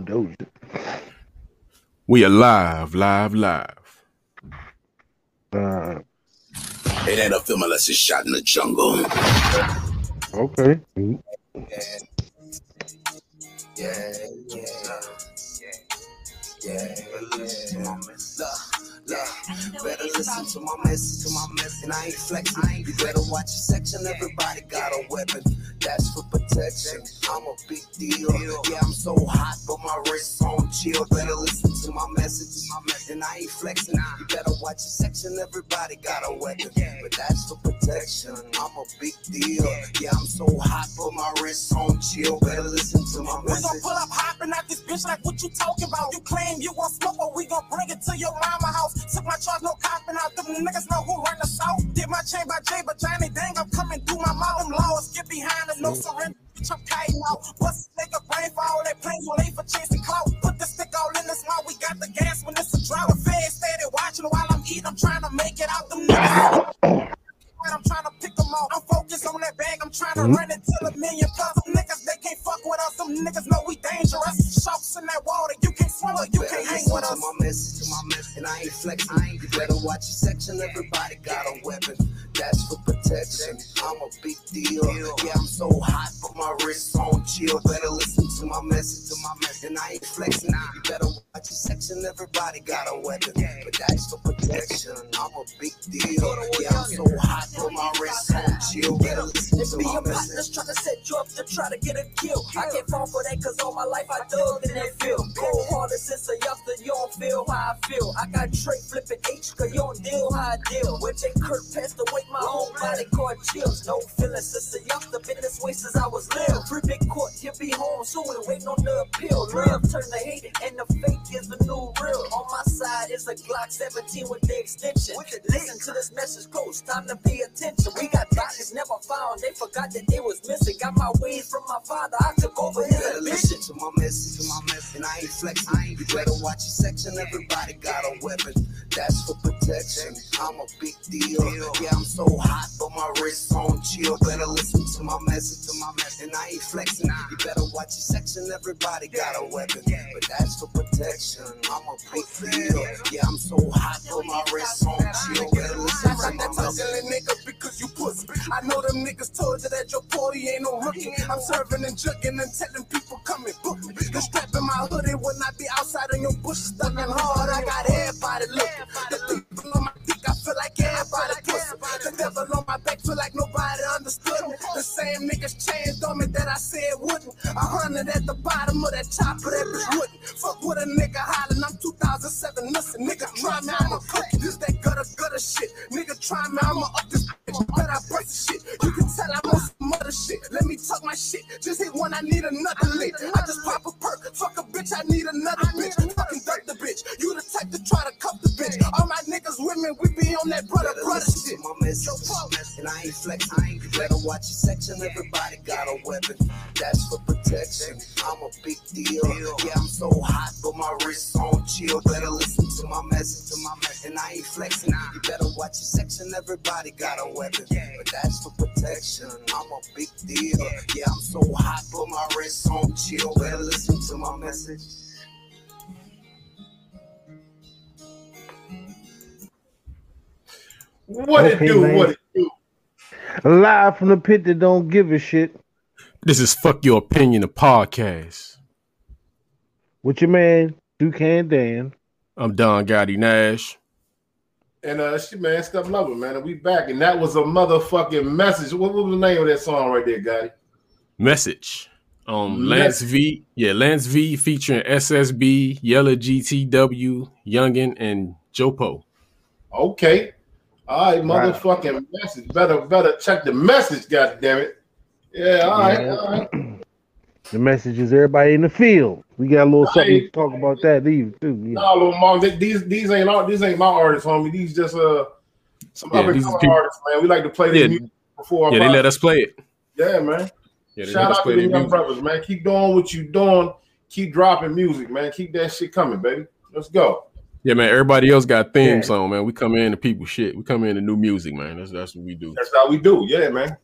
Doja. We are live, live, live. Uh, It ain't a film unless it's shot in the jungle. okay. Yeah, yeah, yeah. Better listen to my message, to my message, and I ain't flexing. You better watch your section. Everybody got a weapon. That's for protection. Mm-hmm. I'm a big deal. Yeah, I'm so hot, but my wrist's on chill. Better listen to my message, my message, and I ain't flexing. You better watch your section. Everybody got a weapon, but that's for protection. I'm a big deal. Yeah, I'm so hot, but my wrist's on chill. Better listen to my message. We gon' pull up hopping out this bitch like what you talking about. You claim you want smoke, but we gon' bring it to your mama house. Took my charge, no copping out. Them niggas know who run the south. Did my chain by J, but Johnny dang, I'm coming through my mouth. Them laws get behind us, no surrender. Bitch, I'm kiting out. Bust a nigga brain for all that plays on for chasing clout. Put the stick all in this mouth. We got the gas when it's a drought. The feds steady watching while I'm eating. I'm trying to make it out. Them niggas. I'm trying to pick them off. I'm focused on that bag. I'm trying to run it till a million plus. Them niggas, they can't fuck with us. Them niggas know we dangerous. Sharks in that water. You can't swim or you can't hang with To us. my message, to my message, and I ain't flexing. You better watch your section. Everybody got a weapon. That's for protection. I'm a big deal. Yeah, I'm so hot, but my wrist's on chill. Better listen to my message, to my message, and I ain't flexing. You better watch your section. Everybody got a weapon, but that's for protection. I'm a big deal. Yeah, I'm so hot, but my wrist's on chill. Better listen to my message. trying to set you up to try to get a kill. I can't fall for that cause all my life I dug in that field. Cold hearted since a youngster, you don't feel how I feel. I got Trey flipping H cause you don't deal how I deal. When Jay Kurt passed away, my whole body caught chills. No feelings since a youngster, been this way since I was little. Free big court, he'll be home soon, waiting on the appeal. Love turn to hate, and the fake is the new real. On my side is a Glock 17 with the extension. Listen to this message close, time to pay attention. We got bodies never found, they forgot that they was missing. Got my ways from my father, I took over better listen to my message, to my message, and I ain't flexing. You better watch your section. Everybody got a weapon. That's for protection. I'm a big deal. Yeah, I'm so hot, but my wrist's on chill. Better listen to my message, to my message, and I ain't flexing. You better watch your section. Everybody got a weapon, but that's for protection. I'm a big deal. Yeah, I'm so hot, but my wrist's on chill. Better listen to my message. nigga because you pussy. I know them niggas told you that your party ain't no rookie. I'm serving and jugging and telling people come and book. The strap in my hoodie when I be outside in your bush stuck hard. I got everybody looking. The people on my dick, I feel like everybody The devil on my back feel like nobody understood me. The same niggas changed on me that I said wouldn't. A hundred at the bottom of that chopper, that bitch wouldn't. Fuck with a nigga hollering, I'm 2007. Listen, nigga, try me, I'ma cook. This that gutter gutter shit. Nigga, try me, I'ma up this bitch. Bet I break the shit. You can tell I'm on some other shit. Let me talk my shit. Just hit one, I need another lick. I just pop a perk. Fuck a bitch, I need another bitch. Fucking dirt the bitch. You the type to try to cuff the bitch. All my niggas women, we be on that brother brother shit. To my message, and I ain't flexing. You better watch your section. Everybody got a weapon. That's for protection. I'm a big deal. Yeah, I'm so hot, but my wrist's on chill. Better listen to my message, to my message, and I ain't flexing. You better watch your section. Everybody got a weapon, but that's for protection. I'm a big deal. Yeah, I'm so hot, but my wrist's on chill. Better listen to my message. What it Okay, do? man. What it do? Live from the pit that don't give a shit. This is Fuck Your Opinion, a podcast. With your man, Ducan Dan. I'm Don Gotti Nash. And uh, she man, step lover, man, and we back, and that was a motherfucking message. What, what was the name of that song right there, Gotti? Message. Um, Lance V. Yeah, Lance V featuring SSB, Yellow GTW, Youngin, and Jopo. Okay, all right, Right. motherfucking message. Better, better check the message, God damn it. Yeah, all right, Yeah. all right. The message is everybody in the field. We got a little something to talk about that either too. Yeah. No, little Mark, th- these these ain't all these ain't my artists, homie. These just uh some Yeah, other people- artists, man. We like to play this Yeah. music before. our Yeah, they let us play it. Yeah, man. Yeah, Shout out to the their young music. brothers, man. Keep doing what you doing. Keep dropping music, man. Keep that shit coming, baby. Let's go. Yeah, man. Everybody else got theme Yeah. song, man. We come in to people shit. We come in to new music, man. That's that's what we do. That's how we do. Yeah, man.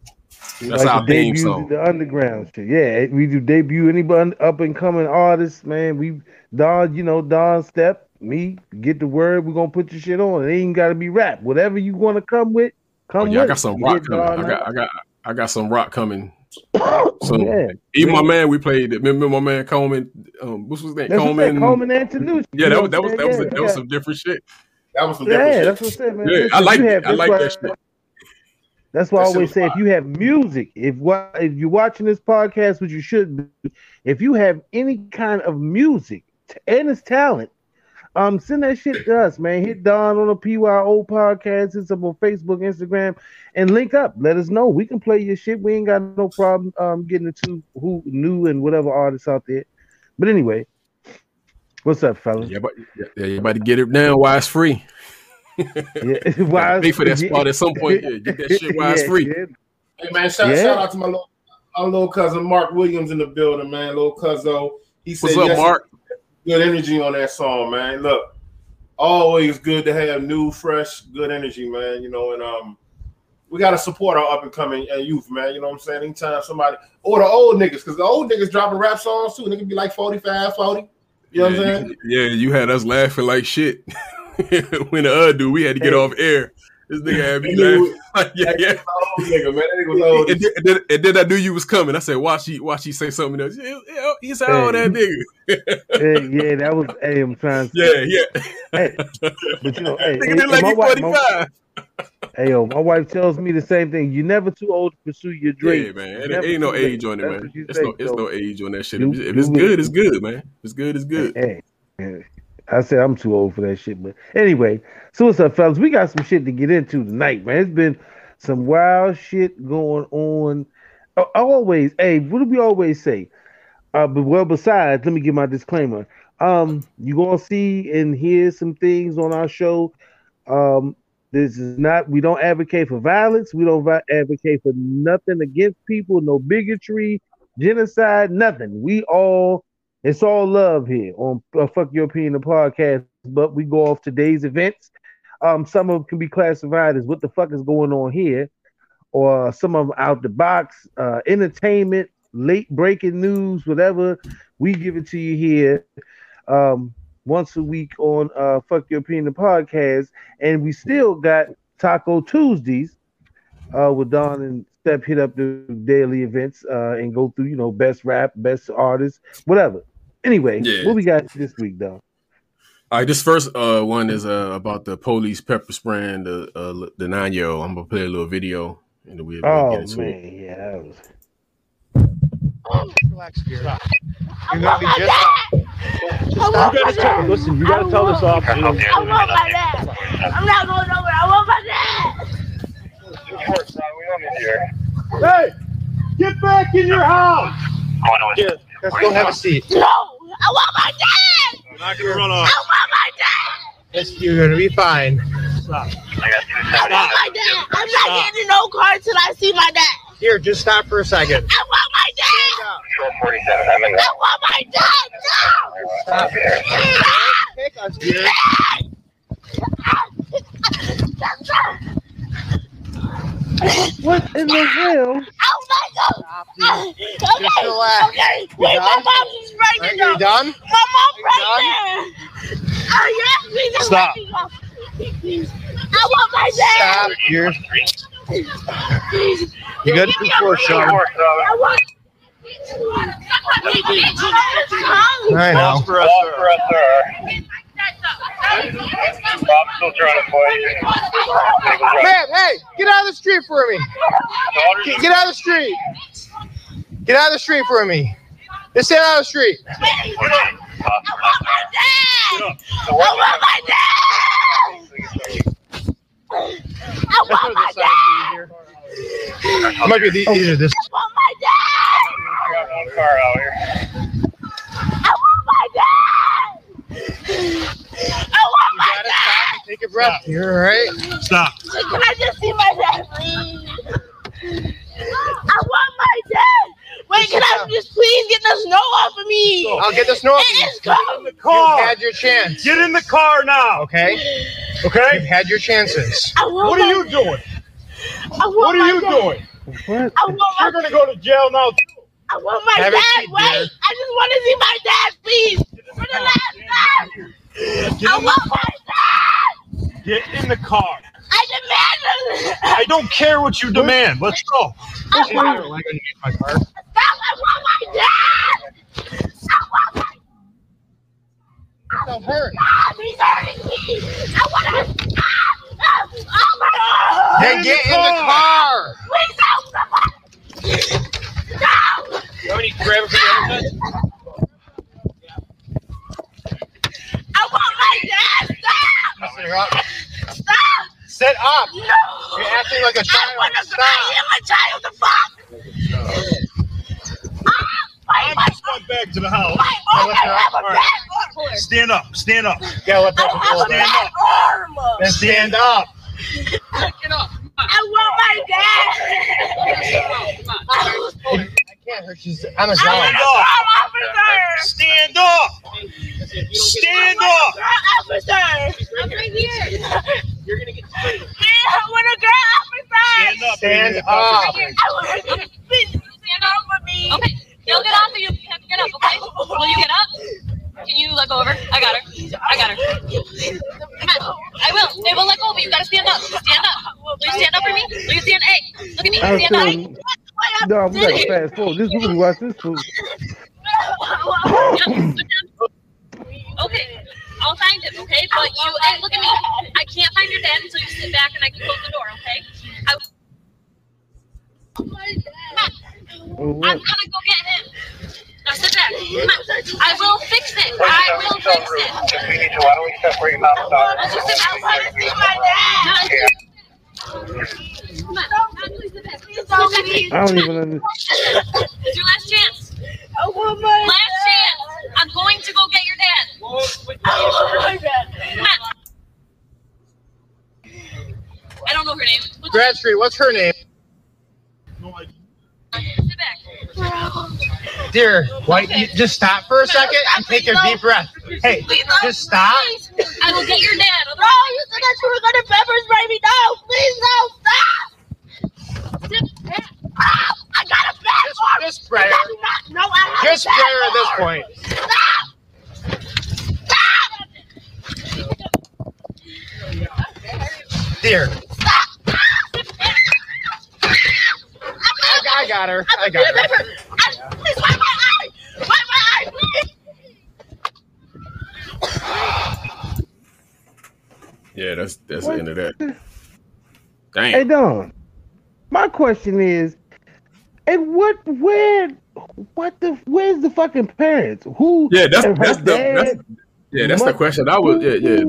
That's our the theme debut, song. the underground shit. Yeah, eh, we do debut anybody up and coming artists, man. We Don, you know, Don Step, me, get the word. We're gonna put your shit on. It ain't gotta be rap. Whatever you wanna come with, come Oh, yeah, I got some rock coming. I got, I got, I got some rock coming. Out. So yeah. even my man, we played. Remember my man Coleman? Um, what's his name? That's what I'm saying, Coleman. Coleman Antonucci. Yeah, that was that was that was saying? that Yeah, was yeah. some different shit. That was some different Yeah, shit. that's what I'm saying, man. Yeah, I like you it. have- I like why- that shit. That's why I That shit always was say if you have music, if what if you're watching this podcast, which you should be, if you have any kind of music and it's talent, um, send that shit to us, man. Hit Don on the PYO podcast, it's up on Facebook, Instagram, and link up. Let us know. We can play your shit. We ain't got no problem um getting into who new and whatever artists out there. But anyway, what's up, fellas? Yeah, but yeah, you about to get it now while it's free. Yeah. Why Pay for that spot at some point. Yeah, get that shit while it's free. yeah. Hey man, shout, Yeah. shout out to my little, my little cousin Mark Williams in the building, man. Little cuzzo. He said What's up, yes, Mark? Good energy on that song, man. Look, always good to have new, fresh, good energy, man. You know, and um, we gotta support our up and coming uh, youth, man. You know what I'm saying? Anytime somebody or the old niggas, because the old niggas dropping rap songs too. Niggas be like 45, 40. You know what I'm saying? you, yeah, you had us laughing like shit when the other dude we had to get Hey. off air. This nigga had me laughing. Like, yeah, yeah. old oh, nigga, man. That was old. And then, and, then, and then I knew you was coming. I said, "Watch he, watch he say something else." Yeah, yeah, he said, "Oh, that nigga." Hey, yeah, that was. Hey, I'm trying. To, Yeah, yeah. Hey, but you know, hey, Nigga hey, like my wife, my, hey, yo, my wife tells me the same thing. You're never too old to pursue your dream. Yeah, man. It ain't no age on it, man. It's say, no, it's so- no age on that shit. You- If it's, if it's good, it's good, man. If it's good, it's good. Hey, hey, I said I'm too old for that shit, but anyway. So what's up, fellas? We got some shit to get into tonight, man. It's been some wild shit going on. Always, hey, what do we always say? Uh, but well, besides, let me give my disclaimer. Um, you gonna see and hear some things on our show. Um, this is not. We don't advocate for violence. We don't advocate for nothing against people. No bigotry, genocide, nothing. We all it's all love here on uh, Fuck Your Opinion the podcast, but we go off today's events. Um, some of them can be classified as what the fuck is going on here, or some of them out the box, uh, entertainment, late breaking news, whatever. We give it to you here um, once a week on uh, Fuck Your Opinion the podcast, and we still got Taco Tuesdays uh, with Don and Step hit up the daily events uh, and go through, you know, best rap, best artist, whatever. Anyway, Yeah. what we got this week, though? All right, this first uh one is uh about the police pepper spraying the uh the nine year old. I'm gonna play a little video and then we'll, we'll Oh get into it. man, yeah, that was. Relax, dear. You're gonna be just. I want my dad. Listen, you gotta I tell this want- officer. I want my dad. I'm not going nowhere. I want my dad. Of course, son, we want him here. Hey, get back in your house. Here, let's go have a seat. No, I want my dad. I'm not gonna run off. I want my dad. Yes, you're gonna be fine. Stop. I want my dad. I'm not getting no car until I see my dad. Here, just stop for a second. I want my dad. I'm in. I want my dad. Stop. Take us, dear. What in the hell? Oh my God. Uh. Okay, Just relax. okay. You Wait, my done? mom's just right Are you done? My mom's right there. Oh, yes, please just Stop. let me go. Please. I want my dad. Stop, dear. Please. You got to before, son. I want. I know. Man, hey, get out of the street for me. Get, get out of the street. Get out of the street for me. Just get out of the street. I want my dad. I want my dad. I want my dad. It might be the, either this. I want my dad. I want my dad. I want my Gotta dad. Stop and take a breath. You're all right. Stop. Can I just see my dad, please? I want my dad. Wait, can I just please get the snow off of me? I'll get the snow. off It is cold. You've had your chance. Get in the car now. Okay. Okay. You've had your chances. I want What my are you doing? I want What are my you dad. doing? What? I want You're gonna go to jail now. too. I want my Have dad. seat, Wait, dear. I just want to see my dad, please. For the last time. Get I in the want my dad. Get in the car. I demand it. I don't care what you demand. Let's go. I Get want, your my car. I want my dad. I want my Don't hurt. dad. He's hurting me. I want to. Oh my God. Then get in the car. Please help somebody. No. You want me to grab it from the other side? I want my dad. Stop. Sit up. Stop. Sit up. No. You're acting like a I child. want to Stop. I am a child. The fuck? Ah, I'm just going back to the house. my arm. I have a right. arm. Stand up. Stand up. Yeah, I up. have a Stand up. arm. Then stand up. I want my dad. I can't hurt you. I'm a Stand Stand up. up. officer. Stand up. Stand up. Girl officer. I'm right here. You're gonna get I want a girl officer. Stand up. Stand up. I want to stand up for me. Okay, you'll get off, but you have to get up, okay? Will you get up? Can you let go over? I got her. I got her. Come on. I will. They will let go, but you gotta stand up. Stand up. Will you stand up for me? Will you stand? Hey, look at me. I'm Stand up. telling No, we gotta fast forward. This we watch this fool. Yeah, good job. Okay, I'll find him, okay? But you, hey, look at me. I can't find your dad until you sit back and I can close the door, okay? I, Come on. Oh, I'm gonna go get him. Now sit back. I will fix it. I will fix it. We need to, why don't we separate them outside? Let's just sit back. I want to see my dad. Come on. Come on, please sit back. Sit Don't back. leave. I don't even understand. It's your last chance. I want my Last dad. chance. I'm going to go get your dad. I want my dad. Come on. I don't know her name. What's Bradstreet, what's her name? Sit back. Dear, why, Okay. you just stop for a second and take a deep breath. Hey, Please, just stop. Please. I will get your dad. No, you said that you were gonna pepper spray me. No, please, no, stop. sit back. Ah, I got a bad Just, arm. just spray. Not- No, I have Just a spray at this arm. point. Dear. I, I got her. I got her. I- Please wipe my eye. Wipe my eye, please. Yeah, that's that's the end of that. Damn. Hey Don, my question is, and what, where, what the, where's the fucking parents? Who? Yeah, that's that's the that's, yeah, that's the question. I was yeah, yeah.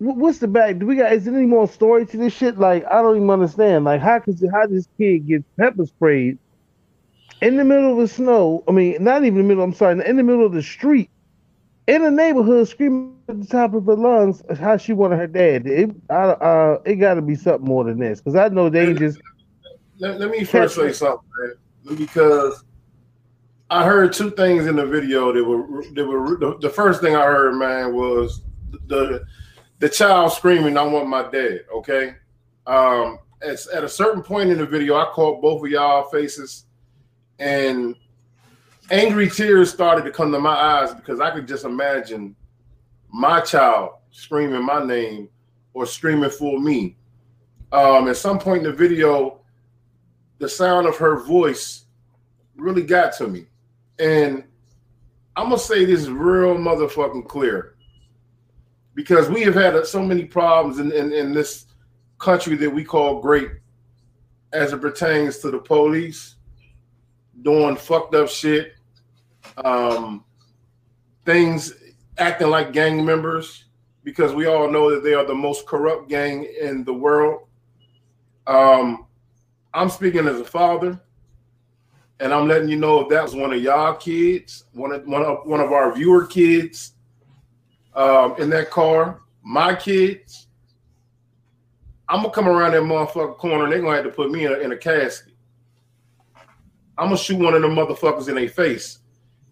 What's the back? Do we got? Is there any more story to this shit? Like, I don't even understand. Like, how could how this kid get pepper sprayed in the middle of the snow? I mean, not even the middle. I'm sorry, in the middle of the street, in the neighborhood, screaming at the top of her lungs how she wanted her dad. It, I, uh, it got to be something more than this because I know they just. let, let me first say something, man, because I heard two things in the video that were that were the, the first thing I heard, man, was the the child screaming, "I want my dad." Okay, um, at, at a certain point in the video, I caught both of y'all faces, and angry tears started to come to my eyes because I could just imagine my child screaming my name or screaming for me. Um, at some point in the video, the sound of her voice really got to me. And I'm gonna say this real motherfucking clear. Because we have had so many problems in, in, in this country that we call great as it pertains to the police doing fucked up shit, um, things acting like gang members, because we all know that they are the most corrupt gang in the world. Um, I'm speaking as a father, and I'm letting you know if that was one of y'all kids, one of one of one of our viewer kids, um, in that car, my kids. I'm gonna come around that motherfucker corner, and they're gonna have to put me in a, in a casket. I'm gonna shoot one of them motherfuckers in their face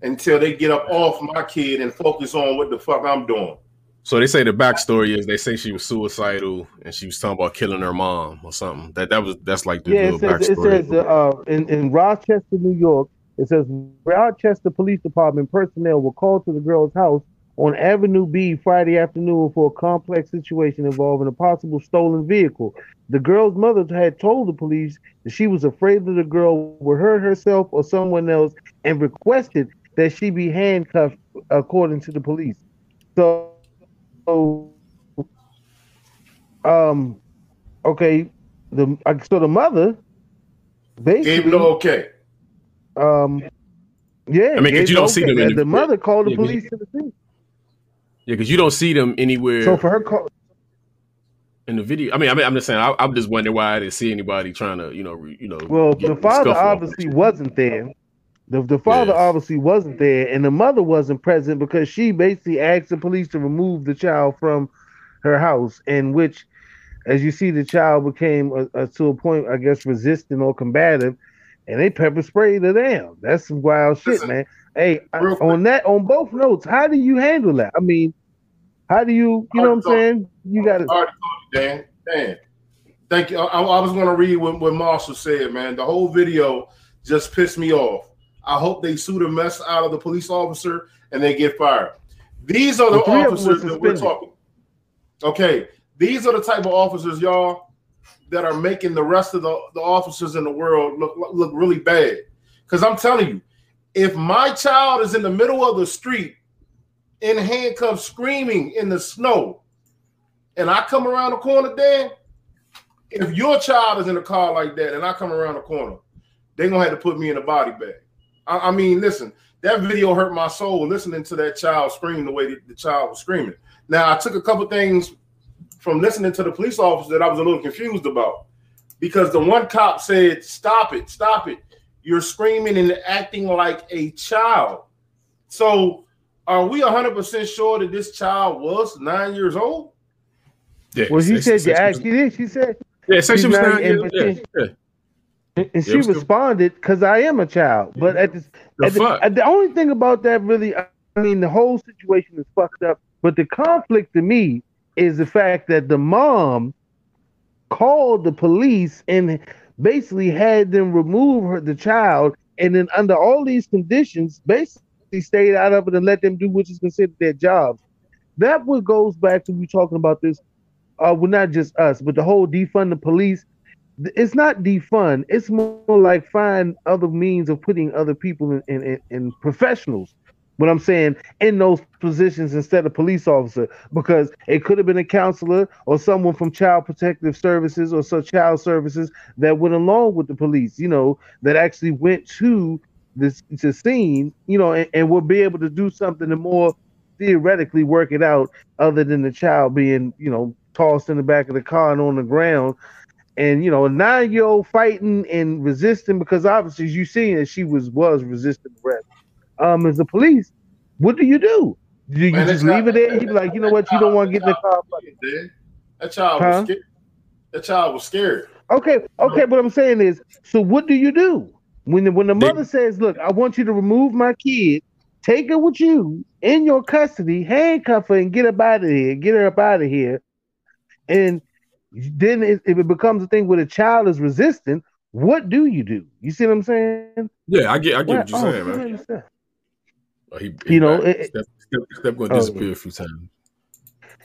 until they get up off my kid and focus on what the fuck I'm doing. So they say the backstory is they say she was suicidal and she was talking about killing her mom or something. That that was that's like the Yeah, little it says, it says uh, in, in Rochester, New York, it says Rochester Police Department personnel were called to the girl's house on Avenue B Friday afternoon for a complex situation involving a possible stolen vehicle. The girl's mother had told the police that she was afraid that the girl would hurt herself or someone else and requested that she be handcuffed, according to the police. So, um, okay, the so the mother basically Gave no okay. um, yeah, I mean, 'cause gave you don't see them the, the- mother called the police you- to the scene. Yeah, because you don't see them anywhere So for her call, in the video. I mean, I mean, I'm just saying. I, I'm just wondering why I didn't see anybody trying to, you know, re, you know. well, the father obviously wasn't there. The, the father Yes. obviously wasn't there, and the mother wasn't present because she basically asked the police to remove the child from her house. In which, as you see, the child became uh uh to a point, I guess, resistant or combative, and they pepper sprayed her down. That's some wild shit, Listen, man. Hey, I- on that, on both notes, how do you handle that? I mean, how do you, you know what I'm saying? You got right, Dan. Dan. Thank you. I, I was going to read what, what Marshall said, man. The whole video just pissed me off. I hope they sue the mess out of the police officer and they get fired. These are the The three of them officers that we're talking. Okay, these are the type of officers, y'all, that are making the rest of the, the officers in the world look look really bad. Because I'm telling you, if my child is in the middle of the street in handcuffs, screaming in the snow, and I come around the corner, Dan, if your child is in a car like that and I come around the corner, they're gonna have to put me in a body bag. I, I mean, listen, that video hurt my soul listening to that child scream the way the child was screaming. Now, I took a couple things from listening to the police officer that I was a little confused about because the one cop said, Stop it, stop it. You're screaming and acting like a child. So, are we 100% sure that this child was nine years old? Yeah, Well, she it's- said it's- you it's- asked. She did. She said, Yeah, say she was nine in years. Yeah, yeah. and Yeah, she it responded, "Because I am a child." But at the, The at the, at the only thing about that really, I mean, the whole situation is fucked up. But the conflict to me is the fact that the mom called the police and basically had them remove her the child, and then under all these conditions, basically stayed out of it and let them do what is considered their jobs. That what goes back to we talking about this. Uh, well, not just us, but the whole defund the police it's not defund. It's more like find other means of putting other people in, in, in, in professionals. What I'm saying in those positions instead of police officer, because it could have been a counselor or someone from Child Protective Services or some child services that went along with the police. You know, that actually went to this to scene. You know, and, and will be able to do something to more theoretically work it out, other than the child being you know tossed in the back of the car and on the ground and you know a nine year old fighting and resisting because obviously you seen that she was was resisting arrest. Um, as the police, what do you do? Do you Man, just leave it there? You be like, you know what, you don't want to get in the car. Dude, That child Huh? was scared. That child was scared. Okay, okay, what I'm saying is, so what do you do when the, when the mother says, "Look, I want you to remove my kid, take her with you in your custody, handcuff her, and get her out of here, get her up out of here," and then if if it becomes a thing where the child is resistant, what do you do? You see what I'm saying? Yeah, I get, I get what you're oh, saying, man. Oh, he, he You know, back. it- step, step, step going Oh. to disappear a few times.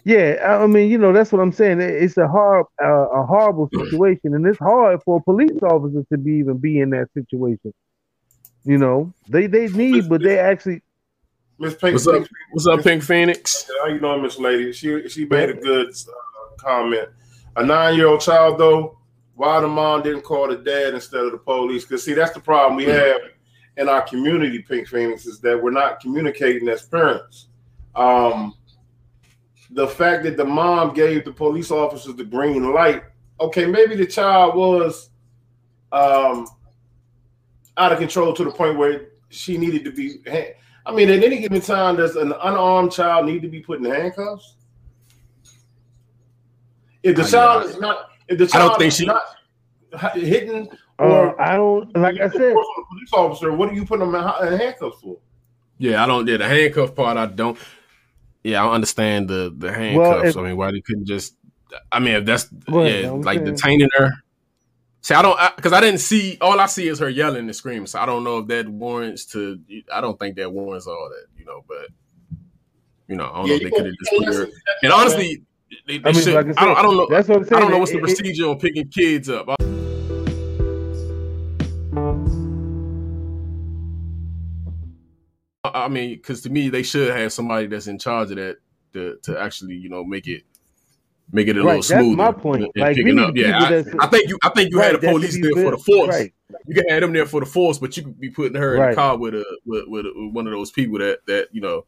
Yeah, I I mean, you know, that's what I'm saying. It's a hard, uh, a horrible situation, and it's hard for a police officer to be even be in that situation. You know, they they need, but they actually. Miss Pink. What's up? What's up, Pink Phoenix? How you doing, Miss Lady? She she made a good uh, comment. A nine year old child, though, why the mom didn't call the dad instead of the police? Because see, that's the problem we have in our community, Pink Phoenix, is that we're not communicating as parents. Um, the fact that the mom gave the police officers the green light. Okay, maybe the child was um, out of control to the point where she needed to be. I mean, at any given time, does an unarmed child need to be put in handcuffs? If the Uh, child yeah. is not, if the I don't child think is she- not h- hitting Uh, or I don't like I said. force on a police officer, what are you putting them in in handcuffs for? Yeah, I don't. Yeah, the handcuff part, I don't. Yeah, I don't understand the the handcuffs. if- I mean, why they couldn't just? I mean, if that's Go ahead, yeah, I'm like saying. detaining her. See, I don't because I, didn't see. All I see is her yelling and screaming. So I don't know if that warrants to. I don't think that warrants all that, you know. But you know, I don't know if they could have you just gonna her. listen to that, And honestly, they, they I mean, should. like I I, don't. I don't know. that's what I'm saying. I don't know what's the It- it- procedure on picking kids up. I mean, because to me, they should have somebody that's in charge of that to, to actually, you know, make it make it a Right, little that's smoother. my point. and Like, picking up. Yeah, I, I think you. I think you Right, had the police there for the force. right. You can have them there for the force, but you could be putting her in the car with a with, with, with one of those people that that you know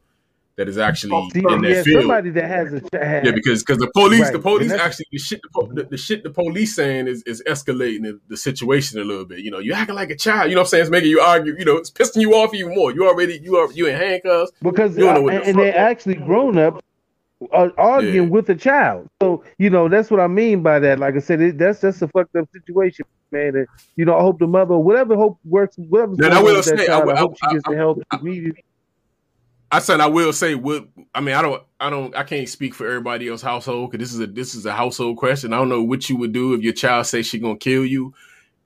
that is actually See, in that yeah, field. somebody that has a has, Yeah, because because the police, Right, the police actually the shit the, the, the shit the police saying is, is escalating the, the situation a little bit. You know, you acting like a child. You know what I'm saying? It's making you argue. You know, it's pissing you off even more. You already you are you in handcuffs. because You don't know uh, what the and, and they're actually grown up uh, arguing Yeah. with a child. So you know that's what I mean by that. Like I said, it, that's just a fucked up situation, man. And, you know, I hope the mother, whatever hope works, whatever's Now, going I on will say, I I, will- hope I- she gets I- the help immediately. I said I will say what I mean. I don't I don't I can't speak for everybody else household because this is a this is a household question. I don't know what you would do if your child say she gonna kill you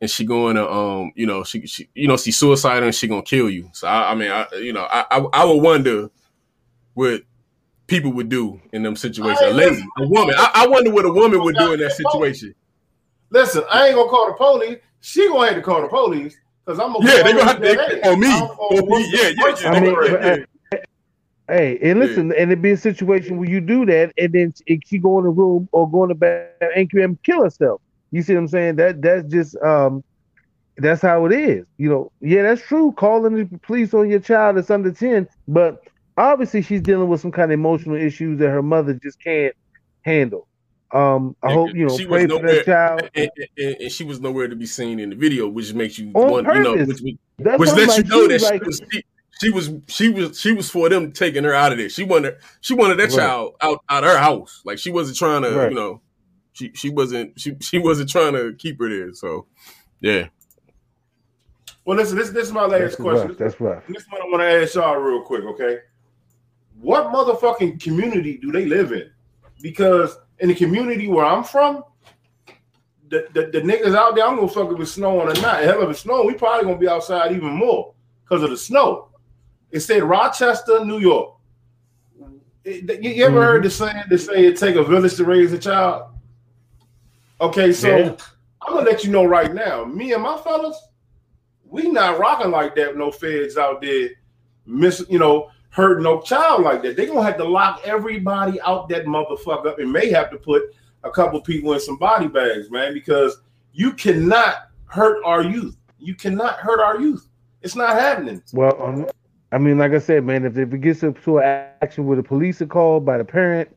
and she going to um you know she, she you know she suicidal and she gonna kill you. So I, I mean I you know I, I I would wonder what people would do in them situations. A lady, a woman. I, I wonder what a woman would do in that situation. Listen, I ain't gonna call the police. She gonna have to call the police because I'm gonna. Yeah, they call gonna have to that on me. I'm gonna- On me. Yeah, yeah, yeah. I they mean, gonna- but, uh, hey, and listen, and it be a situation where you do that, and then she- go in the room or go in the back and and kill herself. You see what I'm saying? That that's just um, that's how it is. You know, yeah, that's true. Calling the police on your child that's under ten, but obviously she's dealing with some kind of emotional issues that her mother just can't handle. Um, I hope you know she pray was for nowhere, that child. and, and, and she was nowhere to be seen in the video, which makes you On want, you know, purpose. which, That's which what I'm you know that was she was she, she was she was she was for them taking her out of there. She wanted she wanted that Right. child out out of her house. Like she wasn't trying to, Right. you know, she she wasn't she she wasn't trying to keep her there. So yeah, Well, listen, this this is my last That's question. rough. That's rough. This one I want to ask y'all real quick, okay? What motherfucking community do they live in? Because in the community where I'm from, the, the, the niggas out there, I'm gonna fuck if it's snowing or not. Hell, if it's snowing, we probably gonna be outside even more because of the snow. It said Rochester, New York. It- you, you ever heard the saying they say it take a village to raise a child? Okay, so Yeah. I'm gonna let you know right now. Me and my fellas, we not rocking like that. No feds out there, miss you know, hurting no child like that. They gonna have to lock everybody out that motherfucker up, and may have to put a couple people in some body bags, man, because you cannot hurt our youth. You cannot hurt our youth. It's not happening. Well, um, I mean, like I said, man, if, if it gets up to an action where the police are called by the parent,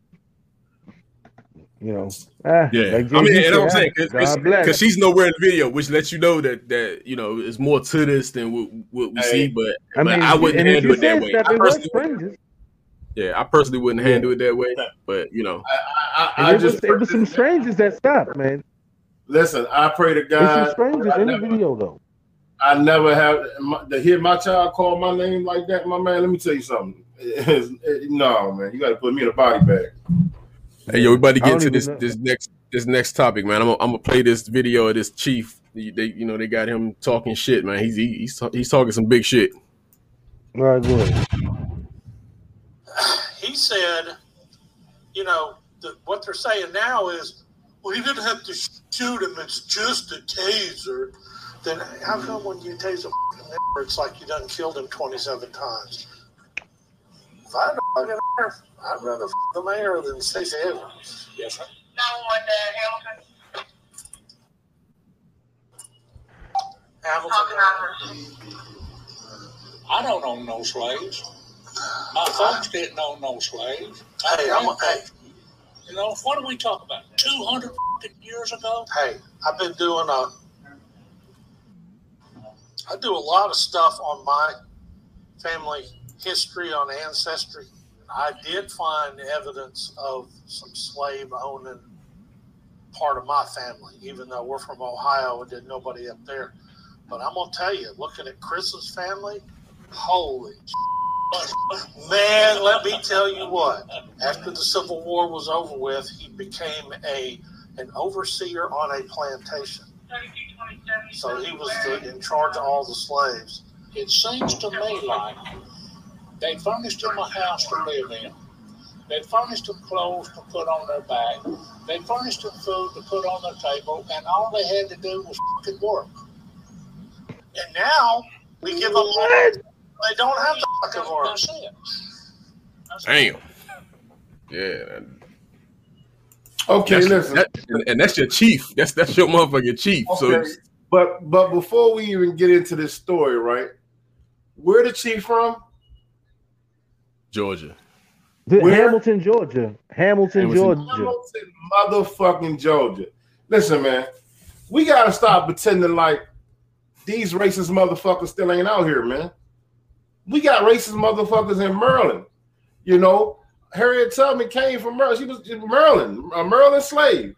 you know, ah, yeah. like I mean, Jay-Z and I'm saying God bless. because she's nowhere in the video, which lets you know that that you know is more to this than what, what we Hey. see. But I but mean, I wouldn't and handle it that way. that, I personally, yeah, I personally wouldn't Yeah. handle it that way. But you know, I, And I, I it was just it was some strangers that stopped, man. listen. I pray to There's some God. strangers in the video though. I never have to hear my child call my name like that, my man. Let me tell you something. no, man, you got to put me in a body bag. Hey, yo, we about to get don't into this know. this next this next topic, man. I'm gonna, I'm gonna play this video of this chief. They, they- you know, they got him talking shit, man. He's he, he's he's talking some big shit. All right, go ahead. he said, you know, the, what they're saying now is, well, you didn't have to shoot him. It's just a taser. Then how come when you tase a fucking nigger, it's like you done killed him 27 times? If I had a fucking nigger, I'd rather f- the mayor than Stacey Abrams. Yes, sir. Hamilton. I don't own no slaves. My folks didn't own no slaves. Hey, I'm a, hey, You know, what do we talk about? 200 years ago? hey, I've been doing a, I do a lot of stuff on my family history on ancestry. I did find evidence of some slave owning part of my family, even though we're from Ohio and did nobody up there. But I'm gonna tell you, looking at Chris's family, holy man, let me tell you what, after the Civil War was over with, he became a an overseer on a plantation. So he was the, in charge of all the slaves. It seems to me like they furnished him a house to live in. They furnished him clothes to put on their back. They furnished him food to put on their table, and all they had to do was fucking work. And now we give them they don't have to fucking work. That's it. Damn. Yeah. Okay, That's- listen. that- and that's your chief. That's that's your motherfucking chief. So but but before we even get into this story, right? Where the chief from? Georgia. The- Where? Hamilton, Georgia. Hamilton, Hamilton. Georgia. Hamilton, motherfucking Georgia. Listen, man, we gotta stop pretending like these racist motherfuckers still ain't out here, man. We got racist motherfuckers in Maryland. You know, Harriet Tubman came from Maryland. She was Maryland, a Maryland slave.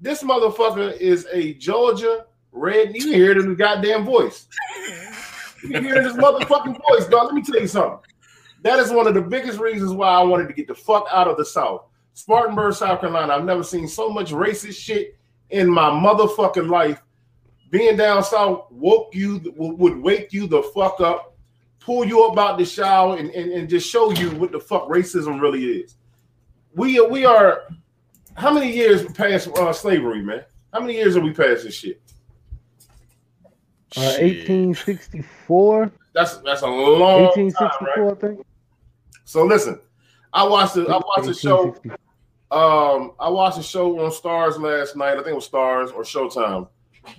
This motherfucker is a Georgia red. You hear it in his goddamn voice. You can hear it in his motherfucking voice, dog. Let me tell you something. That is one of the biggest reasons why I wanted to get the fuck out of the South. Spartanburg, South Carolina. I've never seen so much racist shit in my motherfucking life. Being down south woke you would wake you the fuck up, pull you up out the shower, and, and, and just show you what the fuck racism really is. We are we are how many years past uh, slavery, man? How many years have we passed this shit? Uh, 1864. That's that's a long time, 1864, right? I think. So listen, I watched the I watched the show. Um, I watched a show on Starz last night. I think it was Starz or Showtime.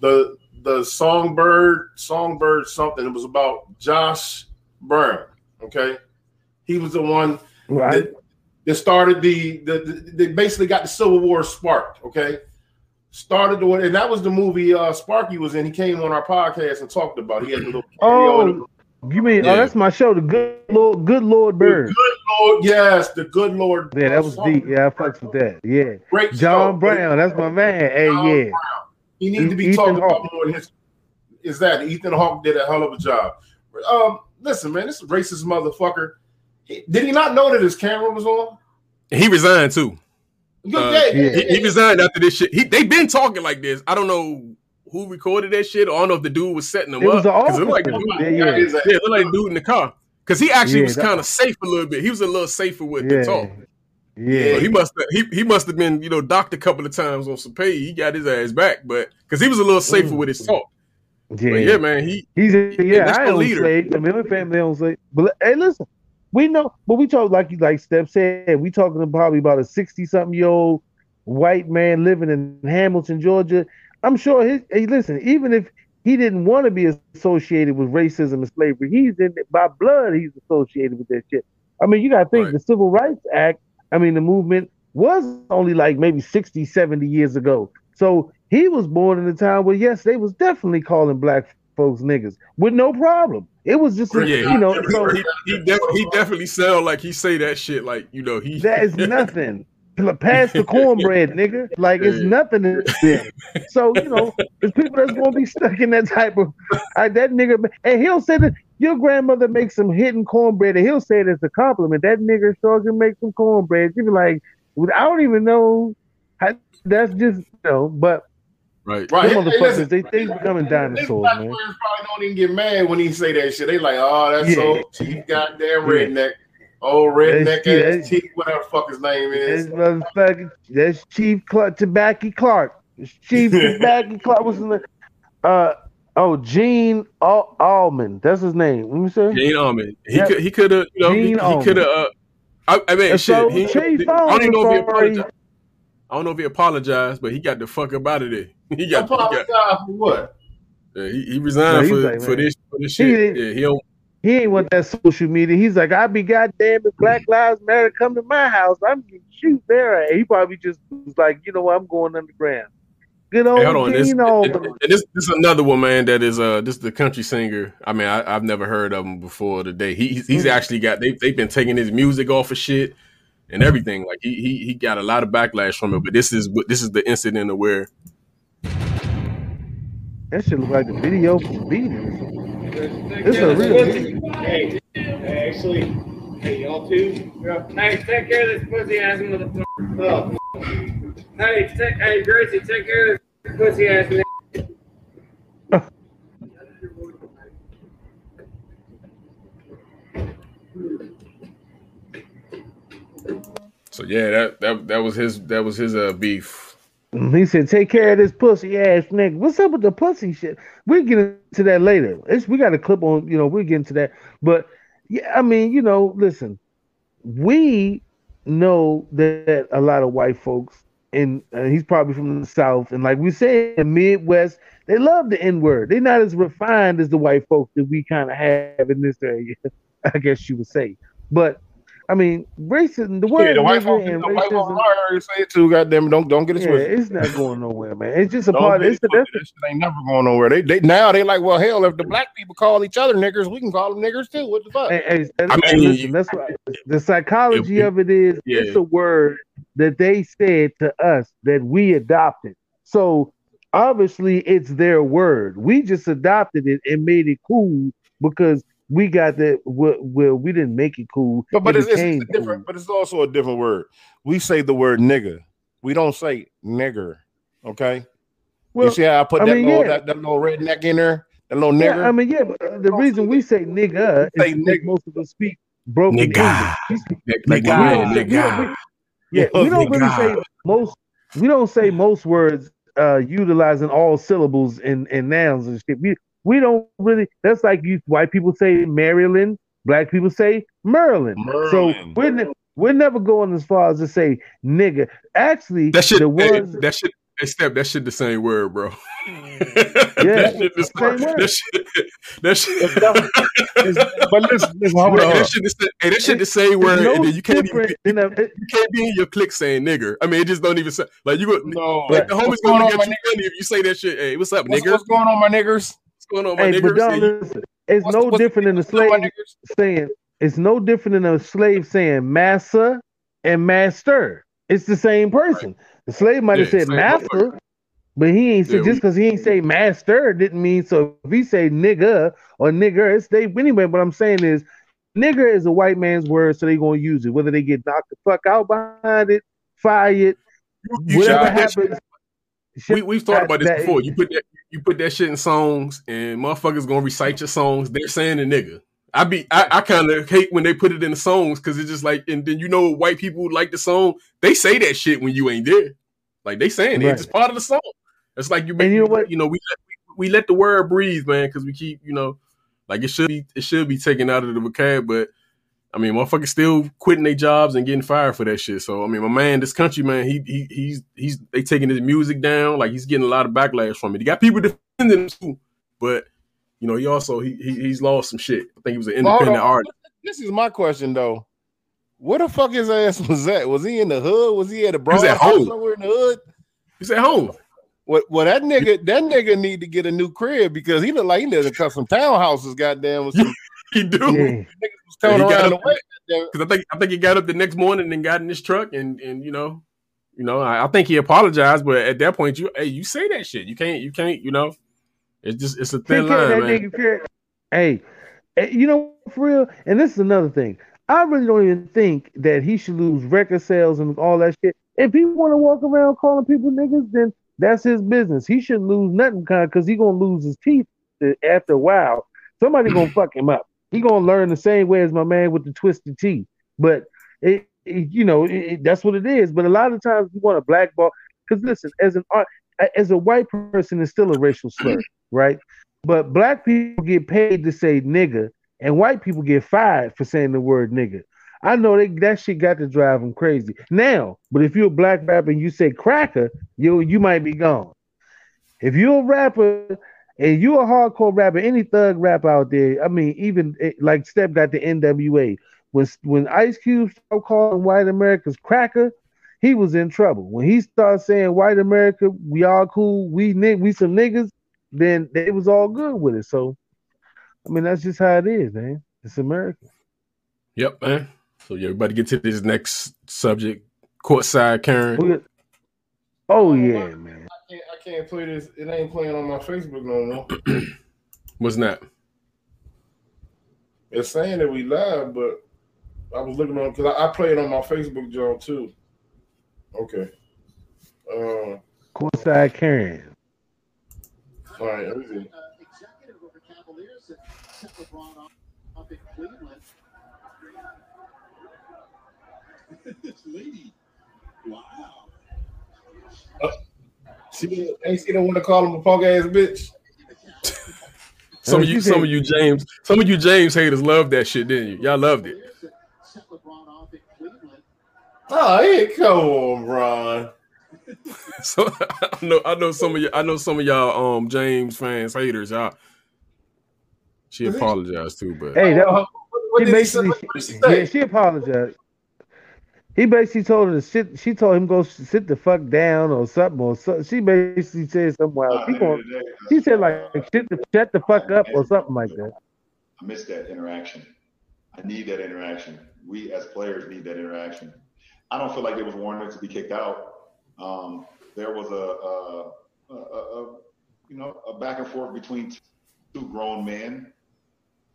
The the Songbird Songbird something. It was about Josh Brown. Okay, he was the one Right. that, that started the, the, the they basically got the Civil War sparked. Okay, started the and that was the movie uh Sparky was in. He came on our podcast and talked about. It. He had a little cameo in it. Oh, you mean? Yeah. Oh, that's my show. The good Lord, good Lord Bird. The good Lord, yes, the good Lord. Yeah, that was deep. Yeah, I fucks with that. Yeah, Great John. Brown. That's my man. Hey, John yeah. Brown. He needs to be Ethan talked about more in his. Is that Ethan Hawke did a hell of a job? Um, listen, man, this racist motherfucker. He- did he not know that his camera was on? He resigned too. Yeah, Uh, yeah, he, yeah, he resigned after this shit. He they been talking like this. I don't know who recorded that shit. I don't know if the dude was setting them It up. was it looked like the officer. dude, Yeah, yeah. is yeah, it looked like the dude in the car. Because he actually Yeah, was kind of safe a little bit. He was a little safer with Yeah. the talk. Yeah. So he must have he, he must have been you know docked a couple of times on some pay. He got his ass back, but because he was a little safer Mm. with his talk. Yeah. Yeah, man, he He's a, yeah, that's I the leader. slave. I mean, my family owns slave. But hey, listen, we know, but we talk like you like Steph said. We talking probably about a sixty something year old white man living in Hamilton, Georgia. I'm sure his. Hey, listen, even if he didn't want to be associated with racism and slavery, he's in by blood. He's associated with that shit. I mean, you got to think Right. the Civil Rights Act. I mean, the movement was only like maybe 60, 70 years ago. So he was born in a time where, yes, they was definitely calling black folks niggas with no problem. It was just, a, yeah, you know, he, so he, he, def- he definitely sound like he say that shit like you know he that is nothing. Pass the cornbread, nigga. Like it's nothing to. So you know, there's people that's gonna be stuck in that type of uh, that nigga. And he'll say that your grandmother makes some hidden cornbread, and he'll say it as a compliment. That nigga sure can make some cornbread. You be like, I don't even know. How, that's just you know, but right. Right. them motherfuckers, listen, they think becoming dinosaurs, black man. boys probably don't even get mad when he say that shit. They like, oh, that's so Yeah. cheap, goddamn redneck. Oh, redneck That's- ass that's- cheap, whatever the fuck his name is. That's motherfucking. That's Chief Clark, Tobacco Clark. It's Chief Tobacco Clark. What's his name? Uh oh, Gene Al- Allmond. That's his name. Let me say. Gene Allmond. He Yep. could he could have you know he, Gene he could have uh I, I mean And shit. so He, Chief I don't even know if he Allmond, apologized. I don't know if he apologized, but he got the fuck up out of there. He got, he got Apologize for what? yeah, he, he resigned No, for, like, for this for this shit. didn't- Yeah, he don't He ain't want that social media. He's like, I be goddamn if Black Lives Matter come to my house, I'm gonna shoot there. He probably just was like, you know what, I'm going underground. Good old Hey, hold on. This, and, this, this is another one, man. That is uh, this is the country singer. I mean, I, I've never heard of him before today. He, he's, he's Mhm. actually got they they've been taking his music off of shit and everything. Like he he he got a lot of backlash from it. But this is this is the incident of where That shit look like the video for beating. It's a real video. Hey, actually, Hey, y'all too. Hey, take care of this pussy ass motherfucker. Oh. Hey, take, hey, Gracie, take care of this pussy ass So yeah, that that that was his that was his uh beef. He said, "Take care of this pussy ass nigga." What's up with the pussy shit? We'll get into that later. It's, we got a clip on, you know, we'll get into that. But yeah, I mean, you know, listen, we know that a lot of white folks, and uh, he's probably from the South, and like we say the Midwest, they love the N word. They're not as refined as the white folks that we kind of have in this area, I guess you would say. But I mean, racism, the word Yeah, the white nigger folks, and the white folks I already say it too. Goddamn, don't don't get it yeah, twisted. it's not going nowhere, man. It's just a Don't part. It's it the, that's twisted. Shit ain't never going nowhere. They they now they like, well, hell, if the black people call each other niggers, we can call them niggers too. What the fuck? Hey, hey, I mean, listen, that's what the psychology it- of it is. yeah. It's a word that they said to us that we adopted. So obviously, it's their word. We just adopted it and made it cool because we got that. Well, well we didn't make it cool. But but it it's, it's became a different. But it's also a different word. We say the word nigga. We don't say nigger. Okay. Well, you see how I put I that mean, little yeah. that, that little redneck in there? That little Yeah, nigger. I mean, yeah, but uh, the reason we say nigga is say because most of us speak broken Nigga. English. We speak- Like, nigga, don't- we nigga. Yeah, we don't really say most. We don't say most words uh utilizing all syllables and and nouns and shit. We we don't really. That's like you white people say Maryland, black people say Maryland. So we're ne- we're never going as far as to say nigga. Actually, That shit, the hey, ones that shit, hey, step, that shit the same word, bro. Mm. Yeah, that shit the same same word. That shit, that shit. but listen, listen, hold on, Hey, that shit, the, hey, that shit the same word, no and then you can't even, different than a, you can't be in your clique saying nigger. I mean, it just don't even say like you go. No, like the homies What's going gonna get my you funny if you say that shit. Hey, what's up, What's, nigger? what's going on, my niggers? Going on, Hey, but don't listen. It's What's- no what's- different than a what's going on, my slave saying. It's no different than a slave saying massa and master. It's the same person. The slave might have Yeah, said master, but he ain't Yeah, said just because he ain't say master didn't mean so. If he say nigga or nigger, it's they anyway. What I'm saying is, nigger is a white man's word, so they gonna use it. Whether they get knocked the fuck out behind it, fired, you whatever that shit- happens. we we've thought about this that- before. You put that you put that shit in songs, and motherfuckers gonna recite your songs. They're saying the nigga. I be I, I kind of hate when they put it in the songs because it's just like, and then you know white people like the song. They say that shit when you ain't there. Like they saying it. Right. It's just part of the song. It's like you make you know what? you know we let, we let the word breathe, man, because we keep you know like it should be it should be taken out of the vocab, but. I mean, motherfuckers still quitting their jobs and getting fired for that shit. So I mean, my man, this country man, he he he's he's they taking his music down. Like he's getting a lot of backlash from it. He got people defending him too, but you know, he also he, he he's lost some shit. I think he was an independent on. artist. This is my question though. Where the fuck his ass was at? Was he in the hood? Was he at a was broad at home. somewhere in the hood? He's at home. Well, well, that nigga, that nigga need to get a new crib because he look like he lives in some townhouses. Goddamn, with some He do. Yeah. was coming he got around the way. Because I think I think he got up the next morning and got in his truck and and you know, you know, I, I think he apologized, but at that point, you hey, you say that shit. You can't you can't you know. It's just it's a thin line, man. nigga. Hey, eh, you know for real. And this is another thing. I really don't even think that he should lose record sales and all that shit. If he want to walk around calling people niggas, then that's his business. He shouldn't lose nothing, kind, because he gonna lose his teeth after a while. Somebody gonna fuck him up. He gonna learn the same way as my man with the twisted teeth. But it, it- you know, it, it- that's what it is. But a lot of times you want to blackball. Because listen, as an art, as a white person, it's still a racial slur, right? But black people get paid to say nigga, and white people get fired for saying the word nigga. I know they, that shit got to drive them crazy. Now, but if you're a black rapper and you say cracker, you you might be gone. If you're a rapper and you're a hardcore rapper, any thug rap out there, I mean, even eh, like Step got the NWA. When when Ice Cube started calling white America's cracker, he was in trouble. When he started saying white America, we all cool, we we some niggas, then it was all good with it. So, I mean, that's just how it is, man. It's America. Yep, man. So yeah, everybody get to this next subject. Courtside Karen. Oh yeah, man. I can't, I can't play this. It ain't playing on my Facebook no more. What's that? It's saying that we live, but I was looking on because I, I it on my Facebook John too. Okay. Uh, Courtside Karen. all right. Let me see. this lady. Wow. See, ain't see the one to call him a punk ass bitch. Some of you, some of you James, some of you James haters loved that shit, didn't you? Y'all loved it. Oh, hey, come on, Ron. So I know, I know some of you, I know some of y'all, um, James fans, haters, y'all. She apologized too, but Hey, that, what he did basically, she say? yeah, she apologized. He basically told her to sit. She told him go sit the fuck down or something. Or so, she basically said something. Else. He going, she said like shit the, shut the fuck up or something like that. I miss that interaction. I need that interaction. We as players need that interaction. I don't feel like it was warranted to be kicked out. Um, there was a, a, a, a, a you know a back and forth between two grown men,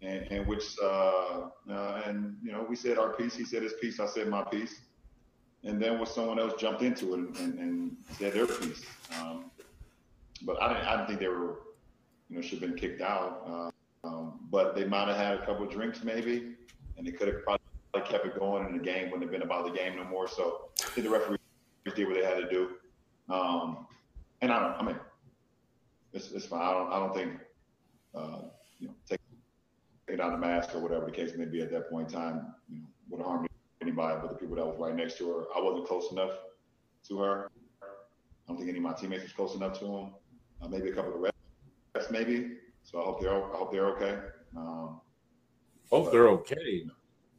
and, and which uh, uh, and you know we said our piece. He said his piece. I said my piece, and then when someone else jumped into it and, and, and said their piece. Um, but I didn't. I didn't think they were you know should have been kicked out. Uh, um, but they might have had a couple drinks maybe, and they could have probably kept it going, and the game wouldn't have been about the game no more. So I think the referees did what they had to do. Um, and I don't. I mean, it's, it's fine. I don't. I don't think uh, you know take take down the mask or whatever the case may be at that point in time. You know, would harm anybody but the people that was right next to her. I wasn't close enough to her. I don't think any of my teammates was close enough to him. Uh, maybe a couple of refs, maybe. So I hope they're I hope they're okay. Um, Hope they're okay.